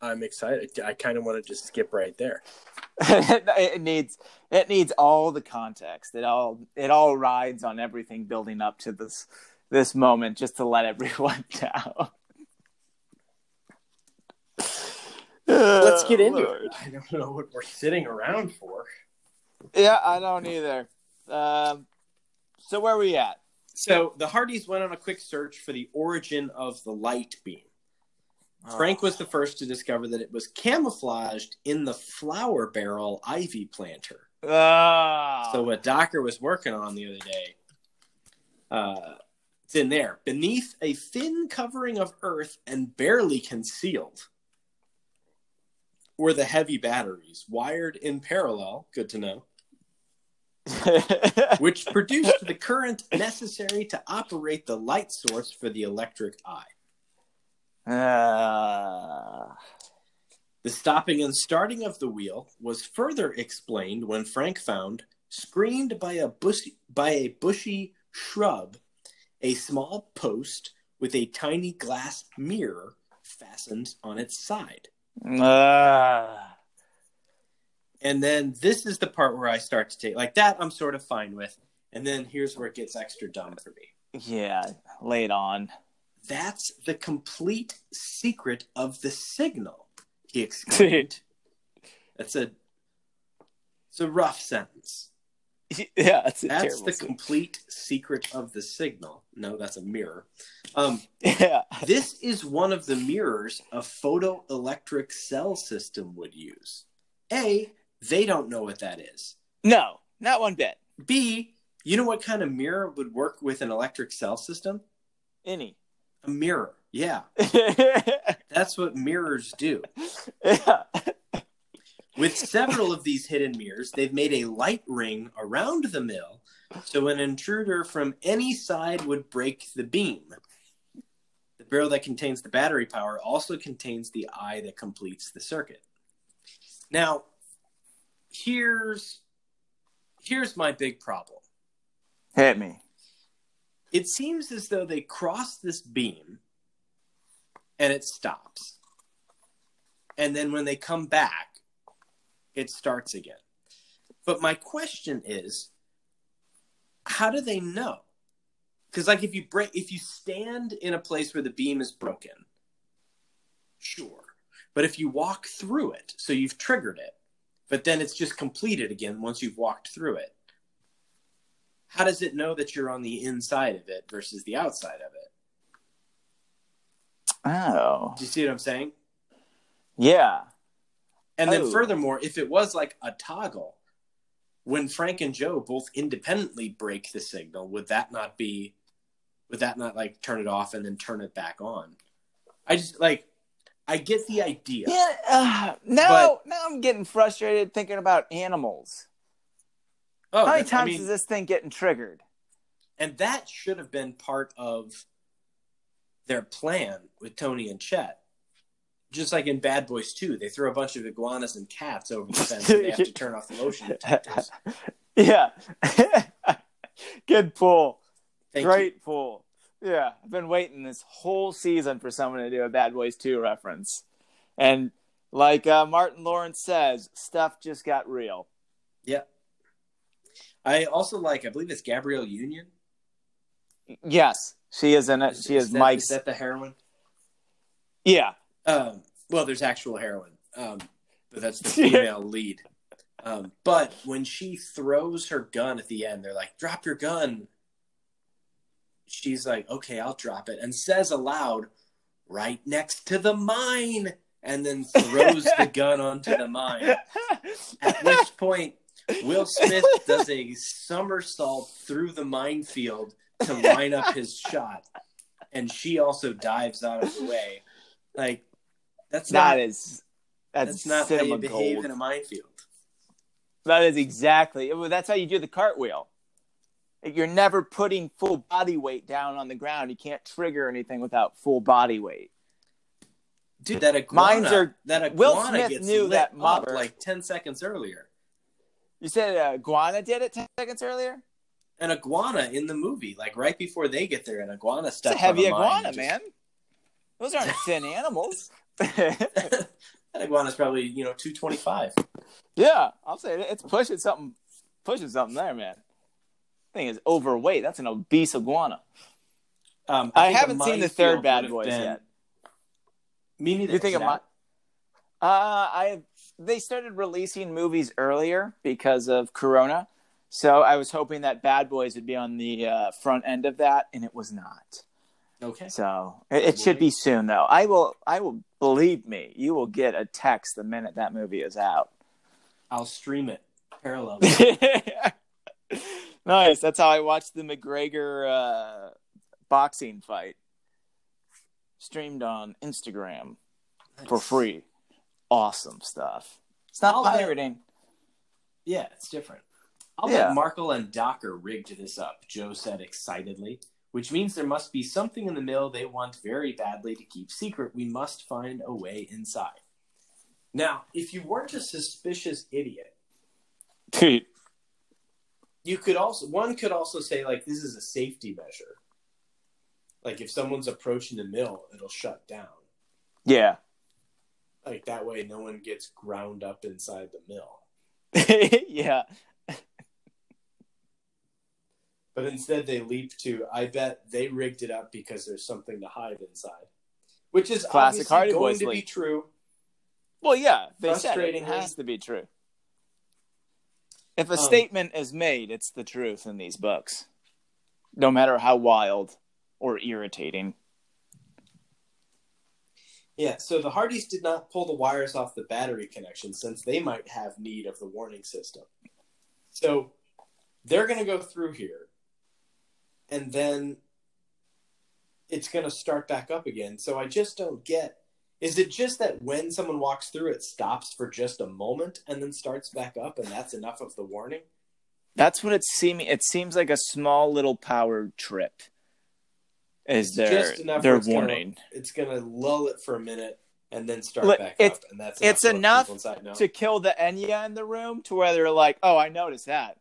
I'm excited. I kind of want to just skip right there. it needs it needs all the context. It all it all rides on everything building up to this this moment just to let everyone down. Let's get into Lord. it. I don't know what we're sitting around for. Yeah, I don't either. Um, so where are we at? So the Hardys went on a quick search for the origin of the light beam. Frank was the first to discover that it was camouflaged in the flower barrel ivy planter. Ah. So what Docker was working on the other day, uh, it's in there beneath a thin covering of earth and barely concealed. Were the heavy batteries wired in parallel? Good to know. Which produced the current necessary to operate the light source for the electric eye. Ah. The stopping and starting of the wheel was further explained when Frank found, screened by a bushy, by a bushy shrub, a small post with a tiny glass mirror fastened on its side. Ah. And then this is the part where I start to take like that. I'm sort of fine with, and then here's where it gets extra dumb for me. Yeah, late on. That's the complete secret of the signal. He exclaimed. That's a it's a rough sentence. Yeah, That's terrible the scene. complete secret of the signal. No, that's a mirror. Um, Yeah. this is one of the mirrors a photoelectric cell system would use. A, they don't know what that is. No, not one bit. B, you know what kind of mirror would work with an electric cell system? Any. A mirror. Yeah, yeah. that's what mirrors do. With several of these hidden mirrors, they've made a light ring around the mill so an intruder from any side would break the beam. The barrel that contains the battery power also contains the eye that completes the circuit. Now, here's here's my big problem. Hit me. It seems as though they cross this beam and it stops. And then when they come back, it starts again. But my question is how do they know? Because like if you break if you stand in a place where the beam is broken, sure. But if you walk through it, so you've triggered it, but then it's just completed again once you've walked through it. How does it know that you're on the inside of it versus the outside of it? Oh. Do you see what I'm saying? Yeah. And then Oh. furthermore, if it was like a toggle, when Frank and Joe both independently break the signal, would that not be? Would that not like turn it off and then turn it back on? I just like. I get the idea. Yeah, uh, now now I'm getting frustrated thinking about animals. Oh, How many that's- I times mean, is this thing getting triggered? and that should have been part of their plan with Tony and Chet. Just like in Bad Boys 2, they throw a bunch of iguanas and cats over the fence and they have to turn off the motion detectors. yeah. Good pull. Thank Great pull. Yeah, I've been waiting this whole season for someone to do a Bad Boys 2 reference. And like uh, Martin Lawrence says, stuff just got real. Yeah. I also like, I believe it's Gabrielle Union. Yes, she is in it. She is that, Mike's. Is that the heroine? Yeah. Um, well, there's actual heroin, um, but that's the female lead. Um, but when she throws her gun at the end, they're like, "Drop your gun." She's like, "Okay, I'll drop it," and says aloud, "Right next to the mine," and then throws the gun onto the mine. At which point, Will Smith does a somersault through the minefield to line up his shot, and she also dives out of the way. Like that's not that is that's, that's not how you behave gold. in a minefield. That is exactly. That's how you do the cartwheel. You're never putting full body weight down on the ground. You can't trigger anything without full body weight. Dude, that iguana, Mines are- that iguana Will Smith gets knew lit that up mother- like ten seconds earlier. You said uh, Guana did it ten seconds earlier. An iguana in the movie, like right before they get there, an iguana It's a heavy on a mine iguana, and man. Those aren't thin animals. that iguana's probably you know two twenty five. yeah, I'll say it. It's pushing something, pushing something there, man. Thing is overweight. That's an obese iguana. Um, I, a haven't seen the third Bad Boys been- yet. Me neither. You think Is it that- Uh, I they started releasing movies earlier because of Corona, so I was hoping that Bad Boys would be on the uh, front end of that, and it was not. Okay. So it, it should be soon, though. I will. I will believe me. You will get a text the minute that movie is out. I'll stream it parallel. nice. That's how I watched the McGregor uh, boxing fight. Streamed on Instagram for free. Awesome stuff. It's not I'll bet- pirating. Yeah, it's different. I'll Yeah. bet Markle and Docker rigged this up, Joe said excitedly, which means there must be something in the mill they want very badly to keep secret. We must find a way inside. Now, if you weren't a suspicious idiot, you could also one could also say like this is a safety measure. Like if someone's approaching the mill, it'll shut down. Yeah. Like that way no one gets ground up inside the mill. yeah. But instead, they leap to, I bet they rigged it up because there's something to hide inside. Which is Classic obviously Hardy going Boys to be true. Well, yeah. They said it. It has to be true. If a Um, statement is made, it's the truth in these books. No matter how wild or irritating. Yeah, so the Hardys did not pull the wires off the battery connection since they might have need of the warning system. So they're going to go through here, and then it's going to start back up again. So I just don't get. Is it just that when someone walks through, it stops for just a moment and then starts back up, and that's enough of the warning? That's what it's seeming. It seems like a small little power trip. Is It's their just enough their it's gonna- warning It's going to lull it for a minute and then start Look, back it's- up, and that's it's enough inside know. to kill the Enya in the room to where they're like, "Oh, I noticed that.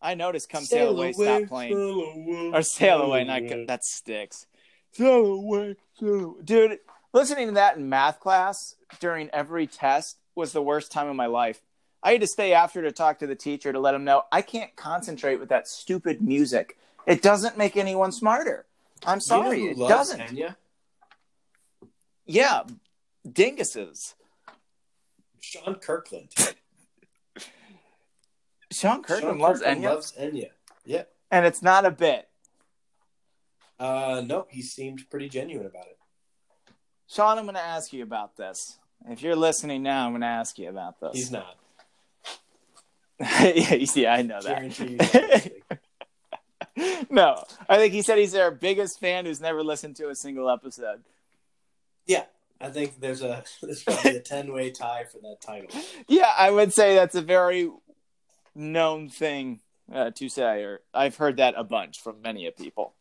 I noticed. Come sail, away, stop playing, sail away, or sail away." Not that sticks. Sail away, sail away. dude. Listening to that in math class during every test was the worst time of my life. I had to stay after to talk to the teacher to let him know I can't concentrate with that stupid music. It doesn't make anyone smarter. I'm Do you know sorry, it doesn't. Enya? Yeah, dinguses. Sean Kirkland. Sean Kirkland Sean loves Kirkland Enya, loves Enya. Yeah. and it's not a bit. Uh, no, he seemed pretty genuine about it. Sean, I'm going to ask you about this. If you're listening now, I'm going to ask you about this. He's not. yeah, you see, I know that. That. no, I think he said he's their biggest fan who's never listened to a single episode. yeah, I think there's a there's probably a ten way tie for that title. Yeah, I would say that's a very known thing uh, to say, or I've heard that a bunch from many of people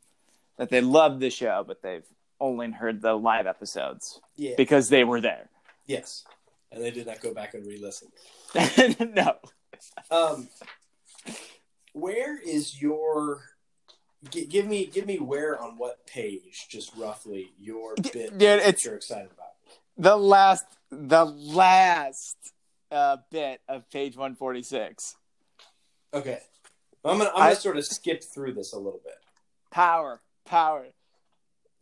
that they love the show, but they've only heard the live episodes Yeah. because they were there. Yes, and they did not go back and re-listen. no, Um, where is your? G- give me, give me where on what page, just roughly your bit dude, it's- you're excited about. the last, the last uh, bit of page one forty six. Okay, I'm gonna I'm gonna I- sort of skip through this a little bit. Power, power.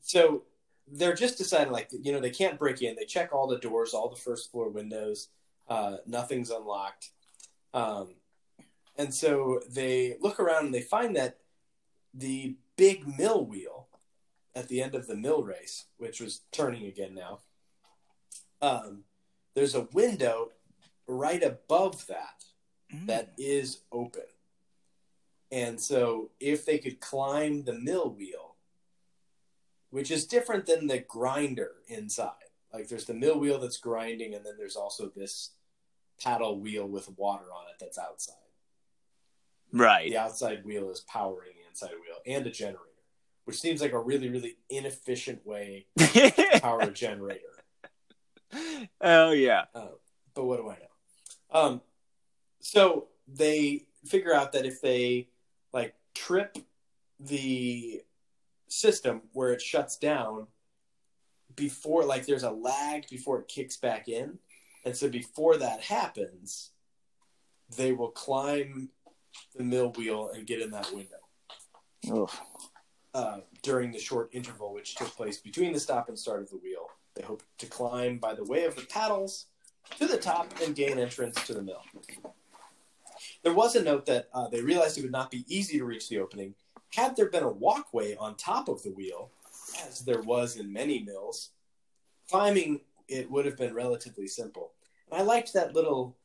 So they're just deciding, like, you know, they can't break in. They check all the doors, all the first floor windows. Uh, nothing's unlocked. Um, and so they look around and they find that the big mill wheel at the end of the mill race, which was turning again now, um, there's a window right above that that is open. And so if they could climb the mill wheel, which is different than the grinder inside. Like there's the mill wheel that's grinding, and then there's also this paddle wheel with water on it that's outside. right. The outside wheel is powering the inside wheel and a generator, which seems like a really, really inefficient way to power a generator. oh yeah. But what do I know? Um, so they figure out that if they like trip the system where it shuts down before like there's a lag before it kicks back in and so before that happens they will climb the mill wheel and get in that window. Oof. uh, during the short interval which took place between the stop and start of the wheel. They hope to climb by the way of the paddles to the top and gain entrance to the mill there was a note that uh, they realized it would not be easy to reach the opening had there been a walkway on top of the wheel, as there was in many mills, climbing it would have been relatively simple. And I liked that little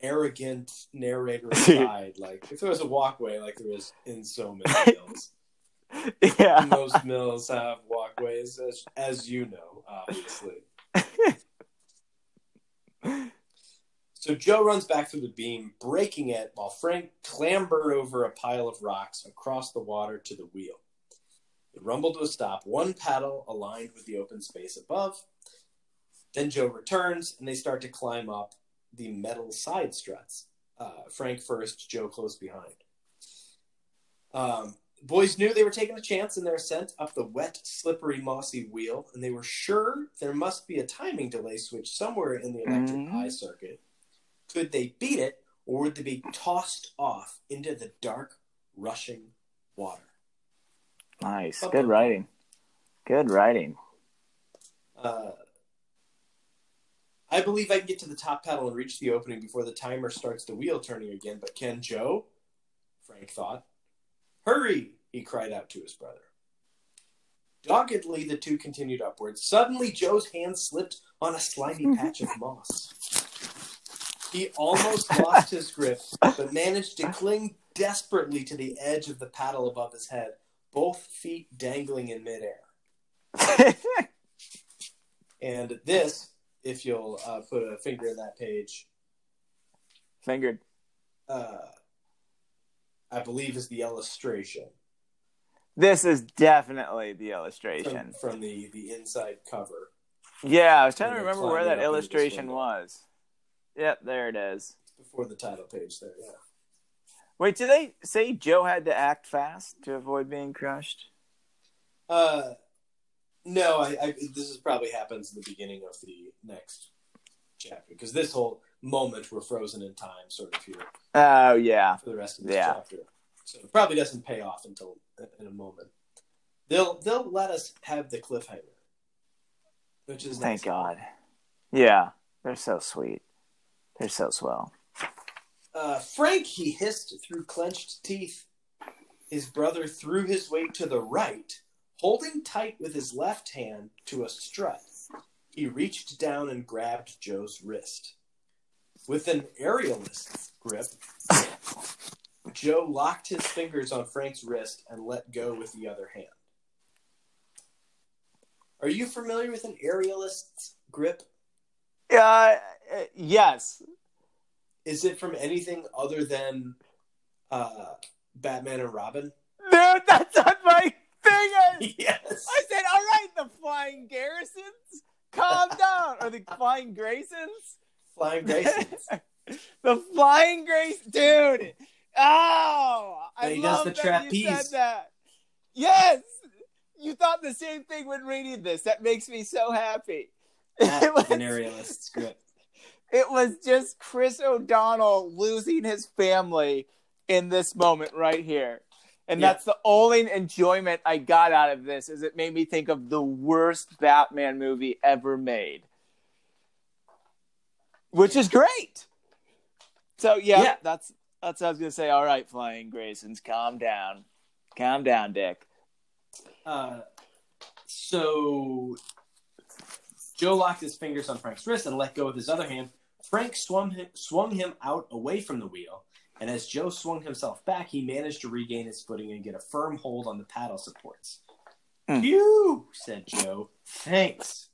arrogant narrator aside. like if there was a walkway, like there is in so many mills, Yeah. most mills have walkways, as, as you know, obviously. So Joe runs back through the beam, breaking it, while Frank clambered over a pile of rocks across the water to the wheel. It rumbled to a stop, one paddle aligned with the open space above. Then Joe returns, and they start to climb up the metal side struts. Uh, Frank first, Joe close behind. Um, boys knew they were taking a chance in their ascent up the wet, slippery, mossy wheel, and they were sure there must be a timing delay switch somewhere in the electric Mhm. eye circuit. Could they beat it, or would they be tossed off into the dark, rushing water? Nice. Good writing. Good writing. Uh, I believe I can get to the top paddle and reach the opening before the timer starts the wheel turning again, but can Joe? Frank thought. Hurry! he cried out to his brother. Doggedly, the two continued upwards. Suddenly, Joe's hand slipped on a slimy patch of moss. He almost lost his grip, but managed to cling desperately to the edge of the paddle above his head, both feet dangling in midair. And this, if you'll uh, put a finger in that page, Fingered. uh, I believe is the illustration This is definitely the illustration. from the, the inside cover. Yeah, I was trying to remember where that illustration was. Yep, there it is. Before the title page there, yeah. Wait, did they say Joe had to act fast to avoid being crushed? Uh, no, I, I this is probably happens in the beginning of the next chapter because this whole moment we're frozen in time sort of here Oh yeah. for the rest of this Yeah. chapter. So it probably doesn't pay off until in a moment. They'll they'll let us have the cliffhanger, which is Thank nice. God. Yeah, they're so sweet. They're so swell. Uh, Frank, he hissed through clenched teeth. His brother threw his weight to the right, holding tight with his left hand to a strut. He reached down and grabbed Joe's wrist. With an aerialist's grip, Joe locked his fingers on Frank's wrist and let go with the other hand. Are you familiar with an aerialist's grip? Uh, yes. Is it from anything other than uh, Batman and Robin? Dude, that's on my fingers. Yes. I said, all right, the Flying Garrisons, calm down. Or the Flying Graysons? Flying Graysons. the Flying Grace, dude. Oh, I he does love the that trapeze. you said that. Yes, you thought the same thing when reading this. That makes me so happy. It That's was, an aerialist's grip. it was just Chris O'Donnell losing his family in this moment right here. And Yeah. that's the only enjoyment I got out of this is it made me think of the worst Batman movie ever made. Which is great. So yeah, Yeah. that's that's what I was gonna say. All right, Flying Graysons, calm down. Calm down, Dick. Uh, so Joe locked his fingers on Frank's wrist and let go with his other hand. Frank swung him, swung him out away from the wheel, and as Joe swung himself back, he managed to regain his footing and get a firm hold on the paddle supports. Hmm. Phew, said Joe. Thanks.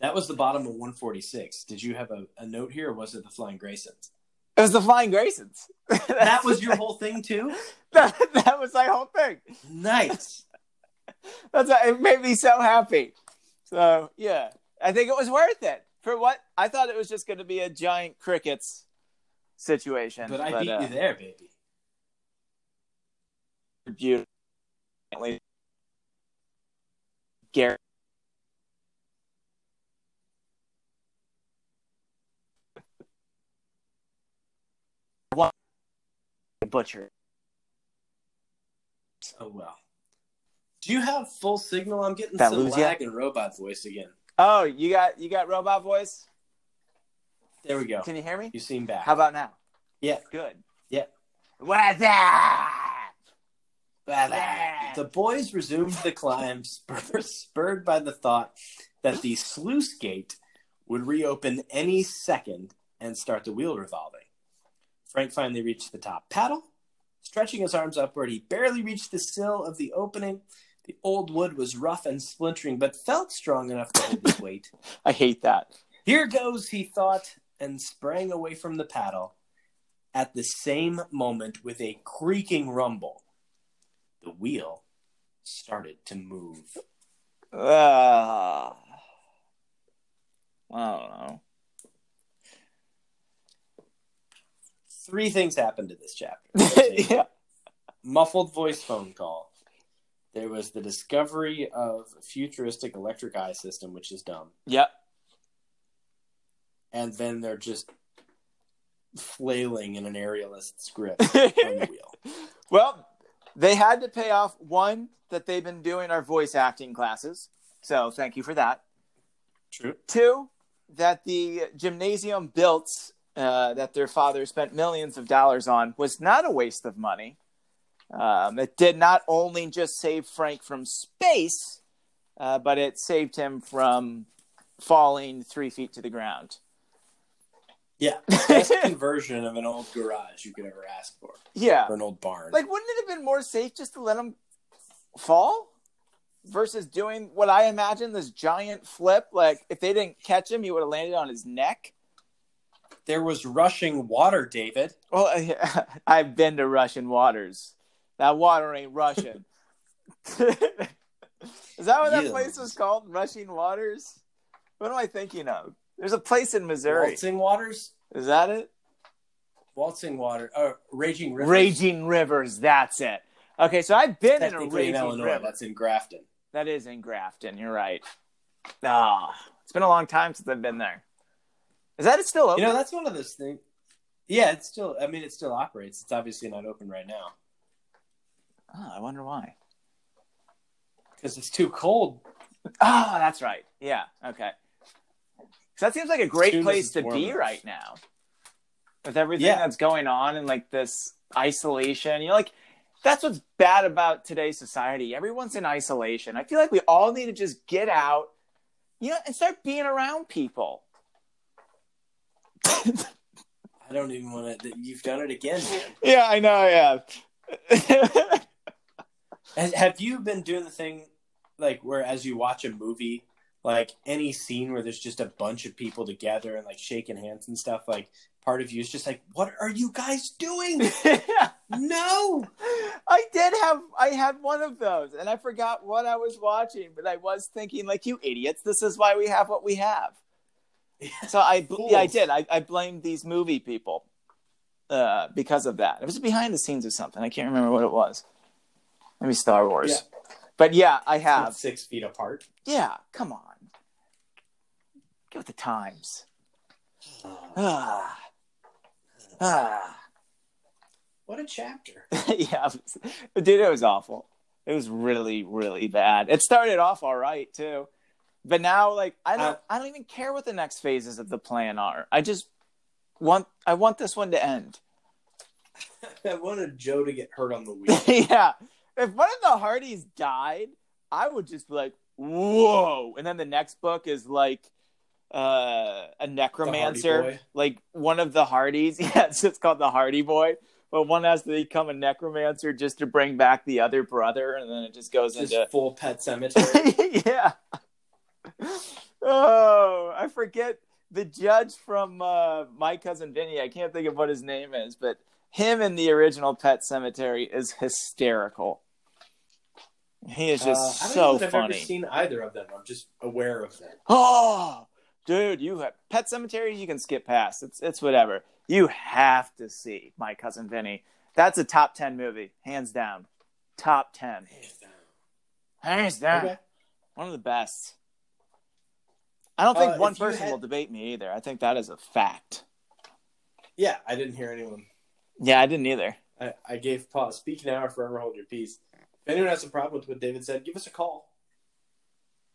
That was the bottom of 146. Did you have a, a note here, or was it the Flying Graysons? It was the Flying Graysons. That was your whole thing, too? that, that was my whole thing. Nice. That's it made me so happy. So yeah, I think it was worth it for what I thought it was just going to be a giant crickets situation. But I beat uh, you there, baby. beautifully. Gary. Butcher. Oh well. Do you have full signal? I'm getting That some lag and robot voice again. Oh, you got you got robot voice. There we go. Can you hear me? You seem back. How about now? Yeah. Good. Yeah. What's up? The boys resumed the climb, spur- spurred by the thought that the sluice gate would reopen any second and start the wheel revolving. Frank finally reached the top paddle. Stretching his arms upward, he barely reached the sill of the opening. The old wood was rough and splintering, but felt strong enough to hold his weight. I hate that. Here goes, he thought, and sprang away from the paddle. At the same moment, with a creaking rumble, the wheel started to move. Uh, I don't know. Three things happened to this chapter. yeah. Muffled voice phone call. There was the discovery of futuristic electric eye system, which is dumb. Yep. And then they're just flailing in an aerialist's grip on the wheel. well, they had to pay off one that they've been doing our voice acting classes. So thank you for that. True. Two, that the gymnasium built uh, that their father spent millions of dollars on was not a waste of money. Um, it did not only just save Frank from space, uh, but it saved him from falling three feet to the ground. Yeah. Best conversion of an old garage you could ever ask for, Yeah. or an old barn. Like, wouldn't it have been more safe just to let him fall versus doing what I imagine this giant flip? Like, if they didn't catch him, he would have landed on his neck. There was rushing water, David. Well, I've been to Russian waters. That water ain't Russian. Is that what that place was called? Rushing Waters? What am I thinking of? There's a place in Missouri. Waltzing waters? Is that it? Waltzing water. Uh, raging rivers. Raging Rivers. That's it. Okay, so I've been in a raging in Illinois. river. That's in Grafton. That is in Grafton. You're right. Ah, it's been a long time since I've been there. Is that it still open? You know, that's one of those things. Yeah, it's still. I mean, it still operates. It's obviously not open right now oh, I wonder why. because it's too cold. Oh, that's right. Yeah. Okay. that seems like a great place to be right now, with everything Yeah. that's going on and like this isolation. You know, like that's what's bad about today's society. Everyone's in isolation. I feel like we all need to just get out, you know, and start being around people. I don't even want to. You've done it again, man. Yeah, I know I have. You been doing the thing like where as you watch a movie, like any scene where there's just a bunch of people together and like shaking hands and stuff, like part of you is just like, what are you guys doing? no. I did have I had one of those and I forgot what I was watching, but I was thinking like you idiots, this is why we have what we have. So I yeah, I did. I, I blamed these movie people uh, because of that. It was behind the scenes of something. I can't remember what it was. Maybe Star Wars. Yeah. But yeah, I Not have. six feet apart. Yeah, come on. Get with the times. Ah. Ah. What a chapter. yeah, dude, it was awful. It was really, really bad. It started off all right too, but now, like, I don't, Uh, I don't even care what the next phases of the plan are. I just want, I want this one to end. I wanted Joe to get hurt on the wheel. yeah, if one of the Hardys died, I would just be like, whoa. And then the next book is like uh, a necromancer, like one of the Hardys. Yeah, it's just called the Hardy Boy. But one has to become a necromancer just to bring back the other brother, and then it just goes Just into full pet cemetery. yeah. Oh, I forget the judge from uh, My Cousin Vinny. I can't think of what his name is, but him in the original Pet Sematary is hysterical. He is just Uh, just I don't so know that I've funny. ever seen either of them. I'm just aware of them. Oh, dude, you have Pet Sematary. You can skip past. It's it's whatever. You have to see My Cousin Vinny. That's a top ten movie, hands down. Top ten, hands down. Okay. One of the best. I don't think Uh, one person had- will debate me either. I think that is a fact. Yeah, I didn't hear anyone. Yeah, I didn't either. I, I gave pause. Speak now or forever hold your peace. If anyone has a problem with what David said, give us a call.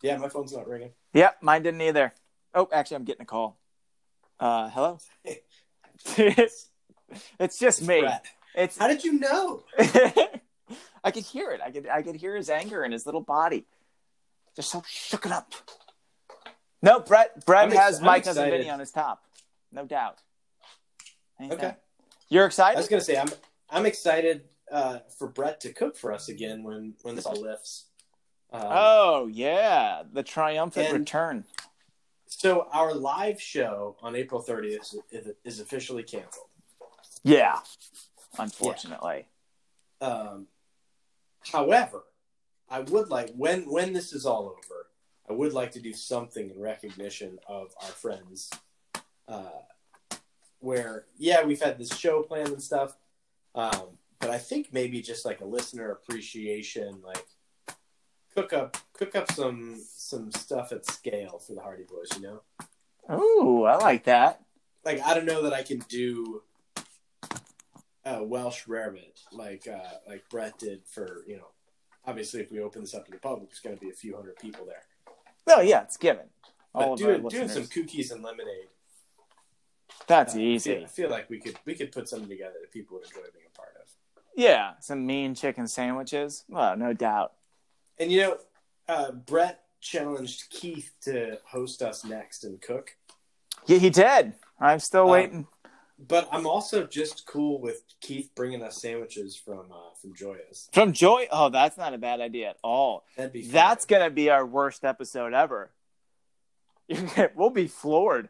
Yeah, my phone's not ringing. Yep, mine didn't either. Oh, actually, I'm getting a call. Uh, hello. it's just me. Brett. It's. How did you know? I could hear it. I could. I could hear his anger in his little body. Just so shook it up. No, Brett. Brett I'm ex- has I'm my cousin. Vinny on his top, no doubt. Ain't Okay. You're excited. I was gonna say I'm I'm excited uh, for Brett to cook for us again when when this all lifts. Um, oh yeah, the triumphant return. So our live show on April 30th is, is officially canceled. Yeah, unfortunately. Um, however, I would like when when this is all over, I would like to do something in recognition of our friends. Uh, where yeah, we've had this show planned and stuff, um, but I think maybe just like a listener appreciation, like cook up cook up some some stuff at scale for the Hardy Boys. You know, Ooh, I like that. like I don't know that I can do a Welsh rarebit like uh, like Brett did for you know. Obviously, if we open this up to the public, there's going to be a few hundred people there. Oh yeah, it's given. All But doing, doing some cookies and lemonade. That's uh, I easy. feel, I feel like we could we could put something together that people would enjoy being a part of. Yeah, some mean chicken sandwiches. Well, no doubt. And you know, uh, Brett challenged Keith to host us next and cook. Yeah, he did. I'm still Um, waiting. But I'm also just cool with Keith bringing us sandwiches from uh, from Joya's. From Joy. Oh, that's not a bad idea at all. That'd be fun. That's gonna be our worst episode ever. we'll be floored.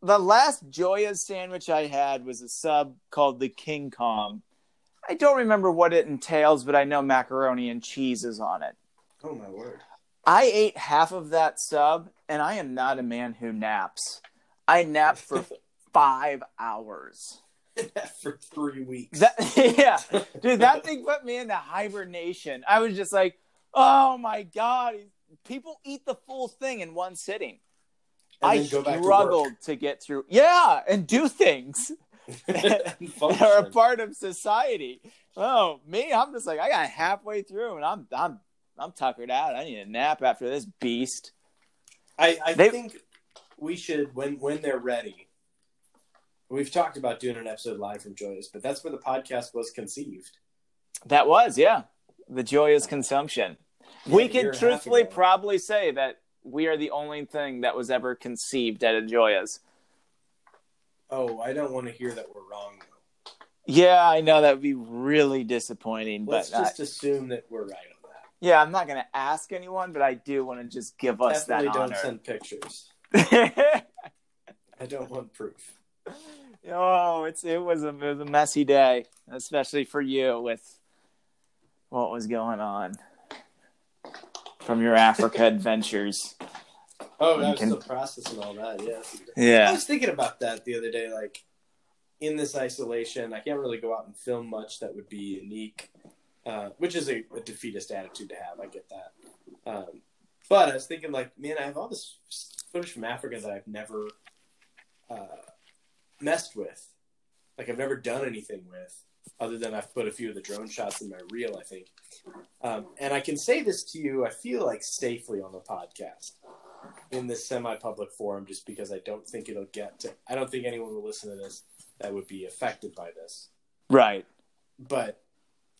The last Joya's sandwich I had was a sub called the King Kong. I don't remember what it entails, but I know macaroni and cheese is on it. oh my word. I ate half of that sub, and I am not a man who naps. I napped for five hours. for three weeks. That yeah, dude, that thing put me into hibernation. I was just like, oh my god, people eat the full thing in one sitting. I back to struggled to, get through. Yeah, and do things that are a part of society. Oh, me, I'm just like I got halfway through, and I'm I'm I'm tuckered out. I need a nap after this beast. I, I They- think we should when when they're ready. We've talked about doing an episode live from Joya's, but that's where the podcast was conceived. That was, yeah, the joyous consumption. Yeah, we a year can and a half truthfully probably say that we are the only thing that was ever conceived at a Joya's. Oh, I don't want to hear that we're wrong. Though. Yeah, I know that would be really disappointing, Let's but just assume that we're right on that. yeah, I'm not going to ask anyone, but I do want to just give us that. Definitely that don't send pictures. I don't want proof. oh, it's it was a it was a messy day, especially for you with what was going on from your Africa adventures. Oh, I was can- still processing all that. Yeah. Yeah. I was thinking about that the other day. Like in this isolation, I can't really go out and film much that would be unique, uh, which is a, a defeatist attitude to have. I get that. Um, but I was thinking, like, man, I have all this footage from Africa that I've never uh, messed with. Like, I've never done anything with, other than I've put a few of the drone shots in my reel, I think. Um, and I can say this to you, I feel like safely on the podcast in this semi-public forum just because I don't think it'll get to I don't think anyone will listen to this that would be affected by this. right. But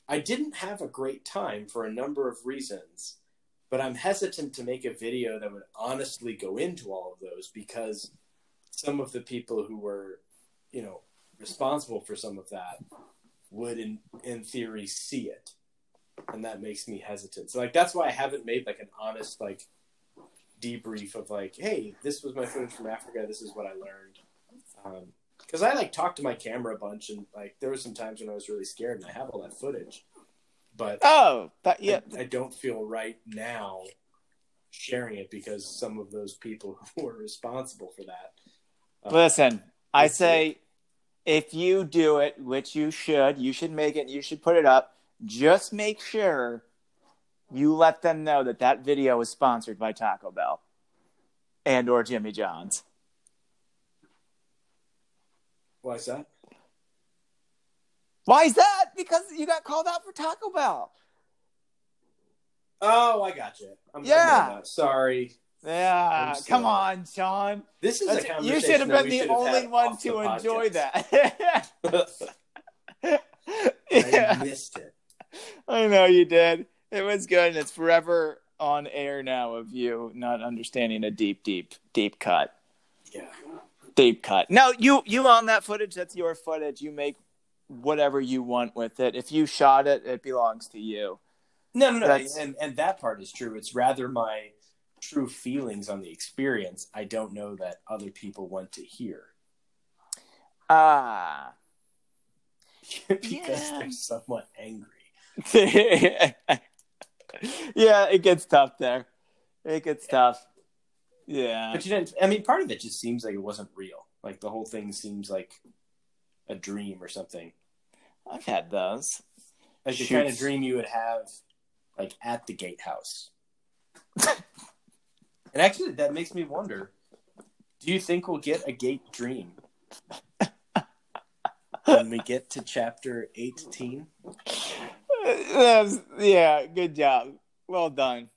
I didn't have a great time for a number of reasons, but I'm hesitant to make a video that would honestly go into all of those because some of the people who were, you know, responsible for some of that would in in theory see it. And that makes me hesitant. So like that's why I haven't made like an honest like debrief of like, hey, this was my footage from Africa. This is what I learned. Because I like talked to my camera a bunch, and like there were some times when I was really scared, and I have all that footage, but Oh, that, yeah. I, I don't feel right now sharing it because some of those people who were responsible for that. uh, Listen, I say if you do it, which you should, you should make it. You should put it up. Just make sure you let them know that that video was sponsored by Taco Bell and or Jimmy John's. Why is that? Why is that? Because you got called out for Taco Bell. Oh, I got you. I'm Yeah. I'm Sorry. Yeah, I'm come on, Sean. This is That's- a you should have been the only one to enjoy podcast. that. I missed it. I know you did. It was good, and it's forever on air now of you not understanding a deep, deep, deep cut. Yeah. Deep cut. No, you you own that footage. That's your footage. You make whatever you want with it. If you shot it, it belongs to you. No, no, no. That's- And and that part is true. It's rather my true feelings on the experience. I don't know that other people want to hear Ah. because Yeah. they're somewhat angry. yeah, it gets tough there. It gets yeah. tough. Yeah. But you didn't, I mean, part of it just seems like it wasn't real. Like the whole thing seems like a dream or something. I've had those. Like the kind of dream you would have like at the gatehouse. and actually, that makes me wonder do you think we'll get a gate dream? when we get to chapter 18 yeah, good job. Well done.